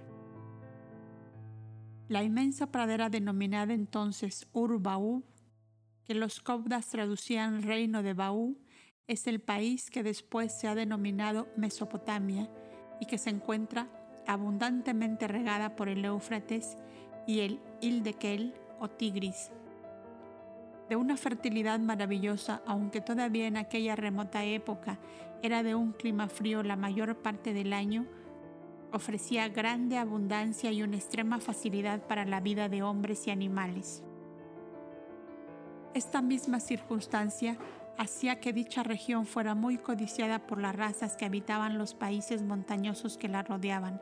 La inmensa pradera denominada entonces Ur-Baú, que los Kobdas traducían reino de Baú, es el país que después se ha denominado Mesopotamia y que se encuentra abundantemente regada por el Éufrates y el Ildekel o Tigris. De una fertilidad maravillosa, aunque todavía en aquella remota época era de un clima frío la mayor parte del año, ofrecía grande abundancia y una extrema facilidad para la vida de hombres y animales. Esta misma circunstancia hacía que dicha región fuera muy codiciada por las razas que habitaban los países montañosos que la rodeaban,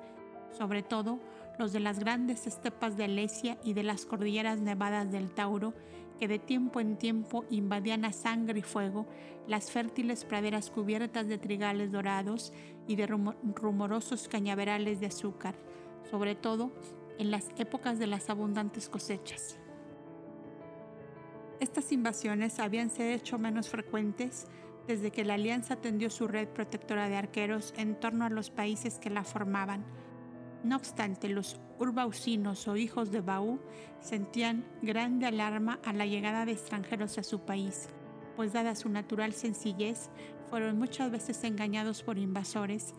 sobre todo los de las grandes estepas de Alesia y de las cordilleras nevadas del Tauro, que de tiempo en tiempo invadían a sangre y fuego las fértiles praderas cubiertas de trigales dorados y de rumorosos cañaverales de azúcar, sobre todo en las épocas de las abundantes cosechas. Estas invasiones habían sido hecho menos frecuentes desde que la Alianza tendió su red protectora de arqueros en torno a los países que la formaban. No obstante, los urbausinos o hijos de Baú sentían grande alarma a la llegada de extranjeros a su país, pues dada su natural sencillez, fueron muchas veces engañados por invasores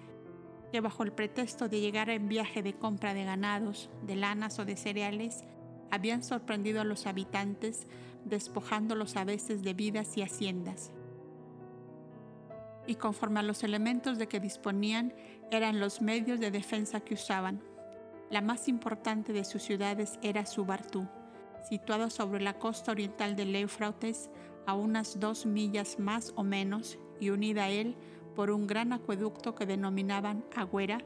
que bajo el pretexto de llegar en viaje de compra de ganados, de lanas o de cereales, habían sorprendido a los habitantes despojándolos a veces de vidas y haciendas. Y conforme a los elementos de que disponían eran los medios de defensa que usaban. La más importante de sus ciudades era Subartú, situada sobre la costa oriental del Éufrates, a unas dos millas más o menos, y unida a él por un gran acueducto que denominaban Agüera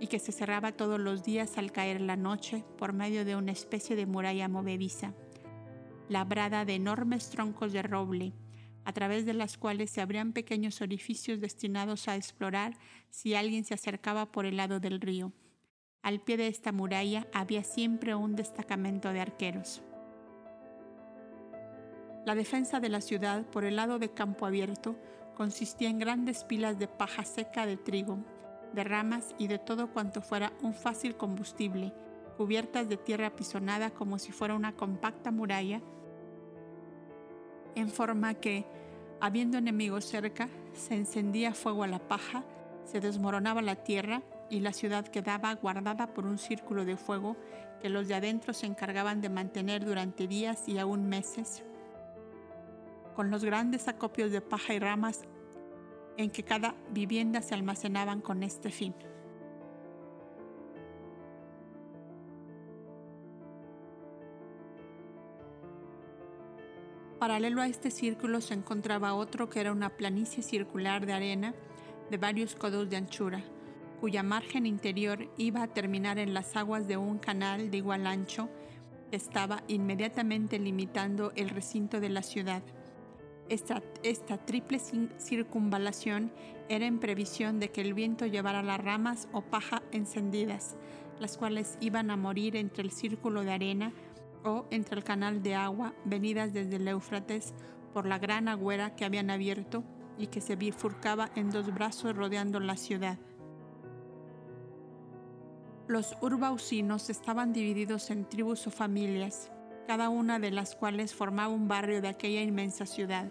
y que se cerraba todos los días al caer la noche por medio de una especie de muralla movediza labrada de enormes troncos de roble, a través de las cuales se abrían pequeños orificios destinados a explorar si alguien se acercaba por el lado del río. Al pie de esta muralla había siempre un destacamento de arqueros. La defensa de la ciudad por el lado de campo abierto consistía en grandes pilas de paja seca de trigo, de ramas y de todo cuanto fuera un fácil combustible, cubiertas de tierra apisonada como si fuera una compacta muralla en forma que, habiendo enemigos cerca, se encendía fuego a la paja, se desmoronaba la tierra y la ciudad quedaba guardada por un círculo de fuego que los de adentro se encargaban de mantener durante días y aún meses, con los grandes acopios de paja y ramas en que cada vivienda se almacenaban con este fin. Paralelo a este círculo se encontraba otro que era una planicie circular de arena de varios codos de anchura, cuya margen interior iba a terminar en las aguas de un canal de igual ancho que estaba inmediatamente limitando el recinto de la ciudad. Esta, esta triple circunvalación era en previsión de que el viento llevara las ramas o paja encendidas, las cuales iban a morir entre el círculo de arena o entre el canal de agua venidas desde el Éufrates por la gran agüera que habían abierto y que se bifurcaba en dos brazos rodeando la ciudad. Los urbausinos estaban divididos en tribus o familias, cada una de las cuales formaba un barrio de aquella inmensa ciudad.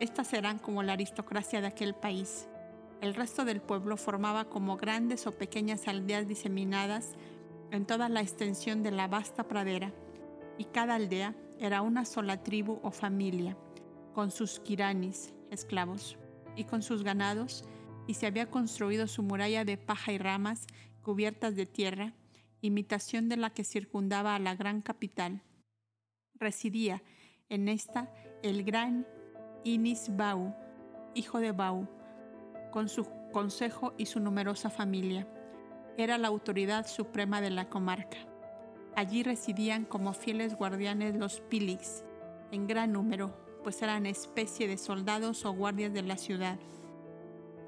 Estas eran como la aristocracia de aquel país. El resto del pueblo formaba como grandes o pequeñas aldeas diseminadas en toda la extensión de la vasta pradera, y cada aldea era una sola tribu o familia, con sus kiranis, esclavos, y con sus ganados, y se había construido su muralla de paja y ramas cubiertas de tierra, imitación de la que circundaba a la gran capital. Residía en esta el gran Inis Bau, hijo de Bau, con su consejo y su numerosa familia. Era la autoridad suprema de la comarca. Allí residían como fieles guardianes los pilix, en gran número, pues eran especie de soldados o guardias de la ciudad.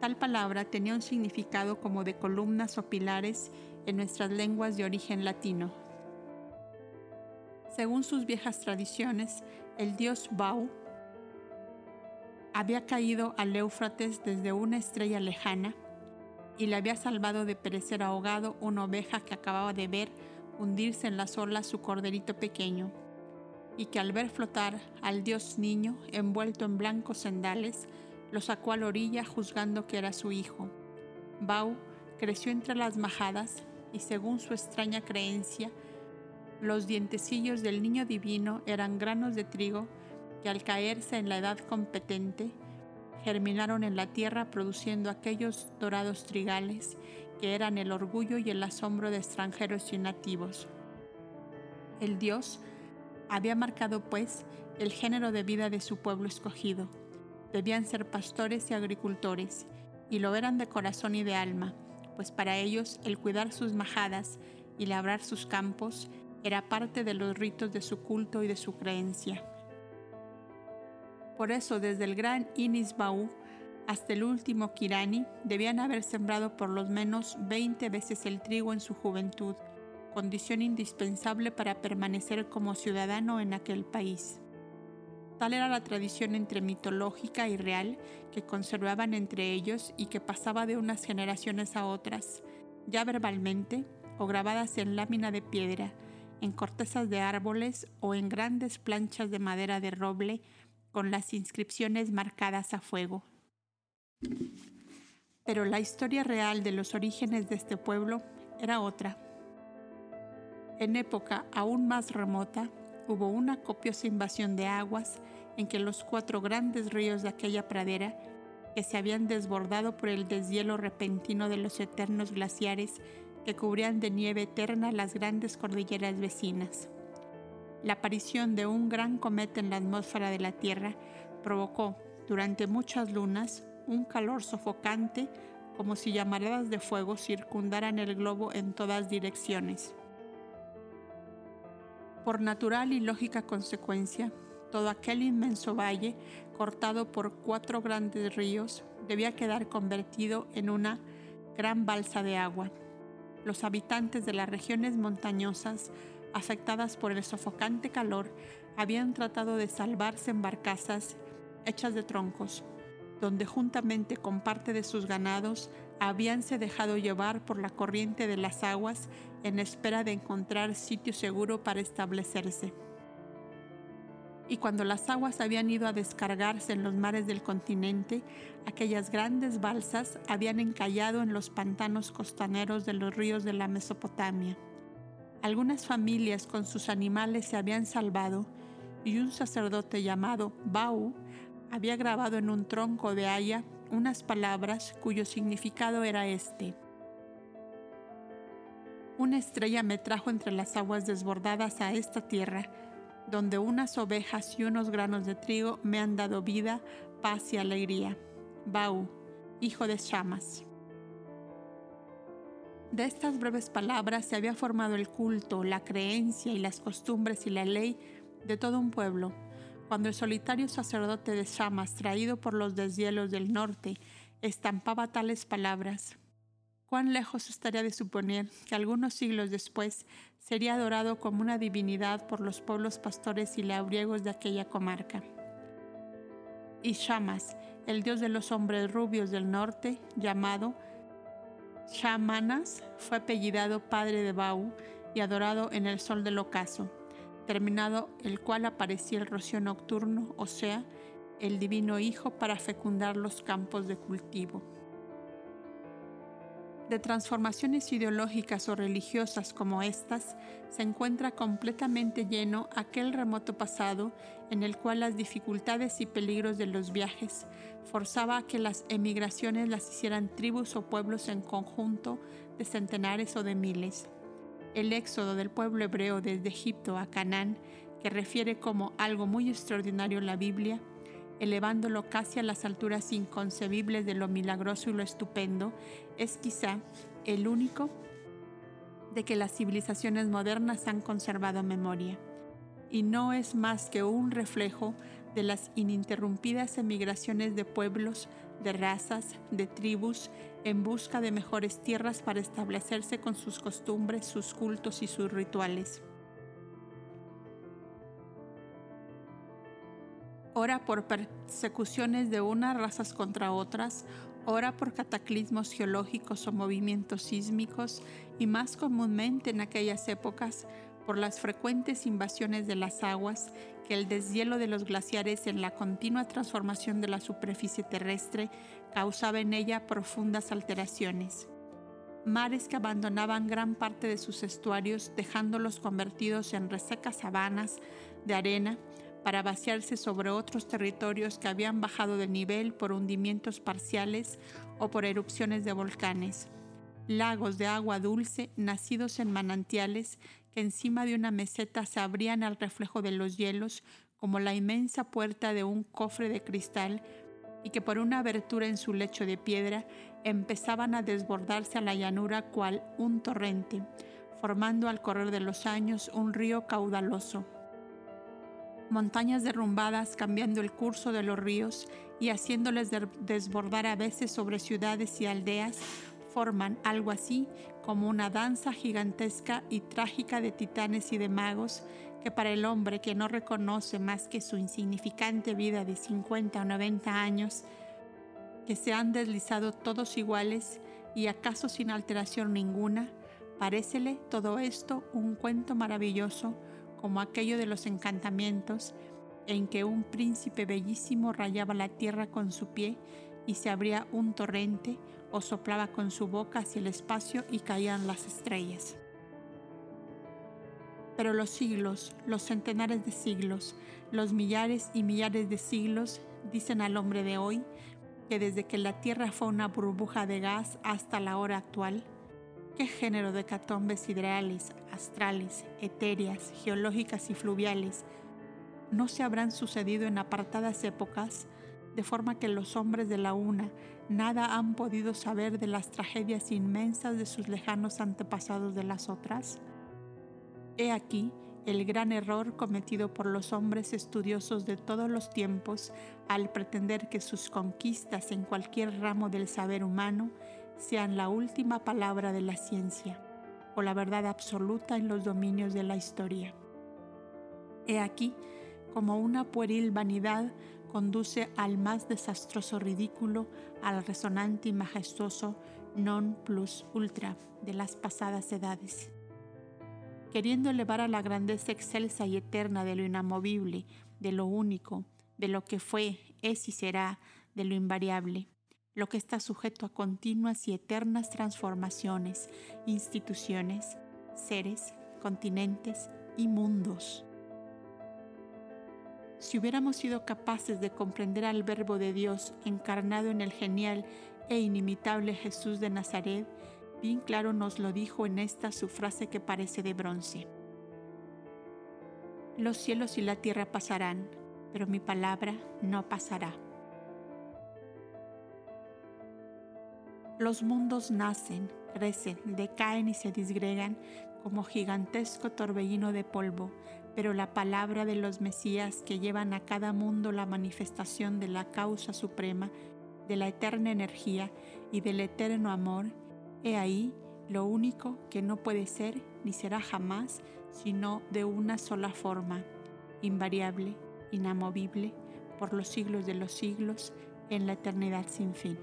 Tal palabra tenía un significado como de columnas o pilares en nuestras lenguas de origen latino. Según sus viejas tradiciones, el dios Bau había caído al Éufrates desde una estrella lejana y le había salvado de perecer ahogado una oveja que acababa de ver hundirse en las olas su corderito pequeño, y que al ver flotar al dios niño envuelto en blancos sendales, lo sacó a la orilla juzgando que era su hijo. Bau creció entre las majadas y según su extraña creencia, los dientecillos del niño divino eran granos de trigo que al caerse en la edad competente, germinaron en la tierra produciendo aquellos dorados trigales eran el orgullo y el asombro de extranjeros y nativos. El Dios había marcado, pues, el género de vida de su pueblo escogido, debían ser pastores y agricultores, y lo eran de corazón y de alma, pues para ellos el cuidar sus majadas y labrar sus campos era parte de los ritos de su culto y de su creencia. Por eso, desde el gran Inisbaú hasta el último Kirani, debían haber sembrado por lo menos 20 veces el trigo en su juventud, condición indispensable para permanecer como ciudadano en aquel país. Tal era la tradición entre mitológica y real que conservaban entre ellos y que pasaba de unas generaciones a otras, ya verbalmente o grabadas en lámina de piedra, en cortezas de árboles o en grandes planchas de madera de roble con las inscripciones marcadas a fuego. Pero la historia real de los orígenes de este pueblo era otra. En época aún más remota, hubo una copiosa invasión de aguas en que los cuatro grandes ríos de aquella pradera, que se habían desbordado por el deshielo repentino de los eternos glaciares que cubrían de nieve eterna las grandes cordilleras vecinas, la aparición de un gran cometa en la atmósfera de la Tierra provocó durante muchas lunas un calor sofocante como si llamaradas de fuego circundaran el globo en todas direcciones. Por natural y lógica consecuencia, todo aquel inmenso valle, cortado por cuatro grandes ríos, debía quedar convertido en una gran balsa de agua. Los habitantes de las regiones montañosas afectadas por el sofocante calor, habían tratado de salvarse en barcazas hechas de troncos, donde juntamente con parte de sus ganados habíanse dejado llevar por la corriente de las aguas en espera de encontrar sitio seguro para establecerse. Y cuando las aguas habían ido a descargarse en los mares del continente, aquellas grandes balsas habían encallado en los pantanos costaneros de los ríos de la Mesopotamia. Algunas familias con sus animales se habían salvado y un sacerdote llamado Bau había grabado en un tronco de haya unas palabras cuyo significado era este. Una estrella me trajo entre las aguas desbordadas a esta tierra, donde unas ovejas y unos granos de trigo me han dado vida, paz y alegría. Bau, hijo de Shamas. De estas breves palabras se había formado el culto, la creencia y las costumbres y la ley de todo un pueblo. Cuando el solitario sacerdote de Shamas, traído por los deshielos del norte, estampaba tales palabras, cuán lejos estaría de suponer que algunos siglos después sería adorado como una divinidad por los pueblos pastores y labriegos de aquella comarca. Y Shamas, el dios de los hombres rubios del norte, llamado Shamanas fue apellidado padre de Bau y adorado en el sol del ocaso, terminado el cual aparecía el rocío nocturno, o sea, el divino Hijo para fecundar los campos de cultivo de transformaciones ideológicas o religiosas como estas, se encuentra completamente lleno aquel remoto pasado en el cual las dificultades y peligros de los viajes forzaba a que las emigraciones las hicieran tribus o pueblos en conjunto de centenares o de miles. El éxodo del pueblo hebreo desde Egipto a Canaán, que refiere como algo muy extraordinario la Biblia, elevándolo casi a las alturas inconcebibles de lo milagroso y lo estupendo, es quizá el único de que las civilizaciones modernas han conservado memoria, y no es más que un reflejo de las ininterrumpidas emigraciones de pueblos, de razas, de tribus, en busca de mejores tierras para establecerse con sus costumbres, sus cultos y sus rituales. ora por persecuciones de unas razas contra otras, ora por cataclismos geológicos o movimientos sísmicos y más comúnmente en aquellas épocas por las frecuentes invasiones de las aguas que el deshielo de los glaciares en la continua transformación de la superficie terrestre causaba en ella profundas alteraciones. Mares que abandonaban gran parte de sus estuarios dejándolos convertidos en resecas sabanas de arena para vaciarse sobre otros territorios que habían bajado de nivel por hundimientos parciales o por erupciones de volcanes. Lagos de agua dulce nacidos en manantiales que encima de una meseta se abrían al reflejo de los hielos como la inmensa puerta de un cofre de cristal y que por una abertura en su lecho de piedra empezaban a desbordarse a la llanura cual un torrente, formando al correr de los años un río caudaloso. Montañas derrumbadas cambiando el curso de los ríos y haciéndoles desbordar a veces sobre ciudades y aldeas, forman algo así como una danza gigantesca y trágica de titanes y de magos que para el hombre que no reconoce más que su insignificante vida de 50 o 90 años, que se han deslizado todos iguales y acaso sin alteración ninguna, parécele todo esto un cuento maravilloso como aquello de los encantamientos en que un príncipe bellísimo rayaba la tierra con su pie y se abría un torrente o soplaba con su boca hacia el espacio y caían las estrellas. Pero los siglos, los centenares de siglos, los millares y millares de siglos dicen al hombre de hoy que desde que la Tierra fue una burbuja de gas hasta la hora actual, ¿qué género de catombes ideales, astrales, etéreas, geológicas y fluviales no se habrán sucedido en apartadas épocas, de forma que los hombres de la una nada han podido saber de las tragedias inmensas de sus lejanos antepasados de las otras? He aquí el gran error cometido por los hombres estudiosos de todos los tiempos al pretender que sus conquistas en cualquier ramo del saber humano sean la última palabra de la ciencia o la verdad absoluta en los dominios de la historia. He aquí como una pueril vanidad conduce al más desastroso ridículo al resonante y majestuoso non plus ultra de las pasadas edades queriendo elevar a la grandeza excelsa y eterna de lo inamovible, de lo único, de lo que fue, es y será, de lo invariable, lo que está sujeto a continuas y eternas transformaciones, instituciones, seres, continentes y mundos. Si hubiéramos sido capaces de comprender al Verbo de Dios encarnado en el genial e inimitable Jesús de Nazaret, bien claro nos lo dijo en esta su frase que parece de bronce. Los cielos y la tierra pasarán, pero mi palabra no pasará. Los mundos nacen, crecen, decaen y se disgregan como gigantesco torbellino de polvo, pero la palabra de los Mesías que llevan a cada mundo la manifestación de la causa suprema, de la eterna energía y del eterno amor, He ahí lo único que no puede ser ni será jamás, sino de una sola forma, invariable, inamovible, por los siglos de los siglos, en la eternidad sin fin.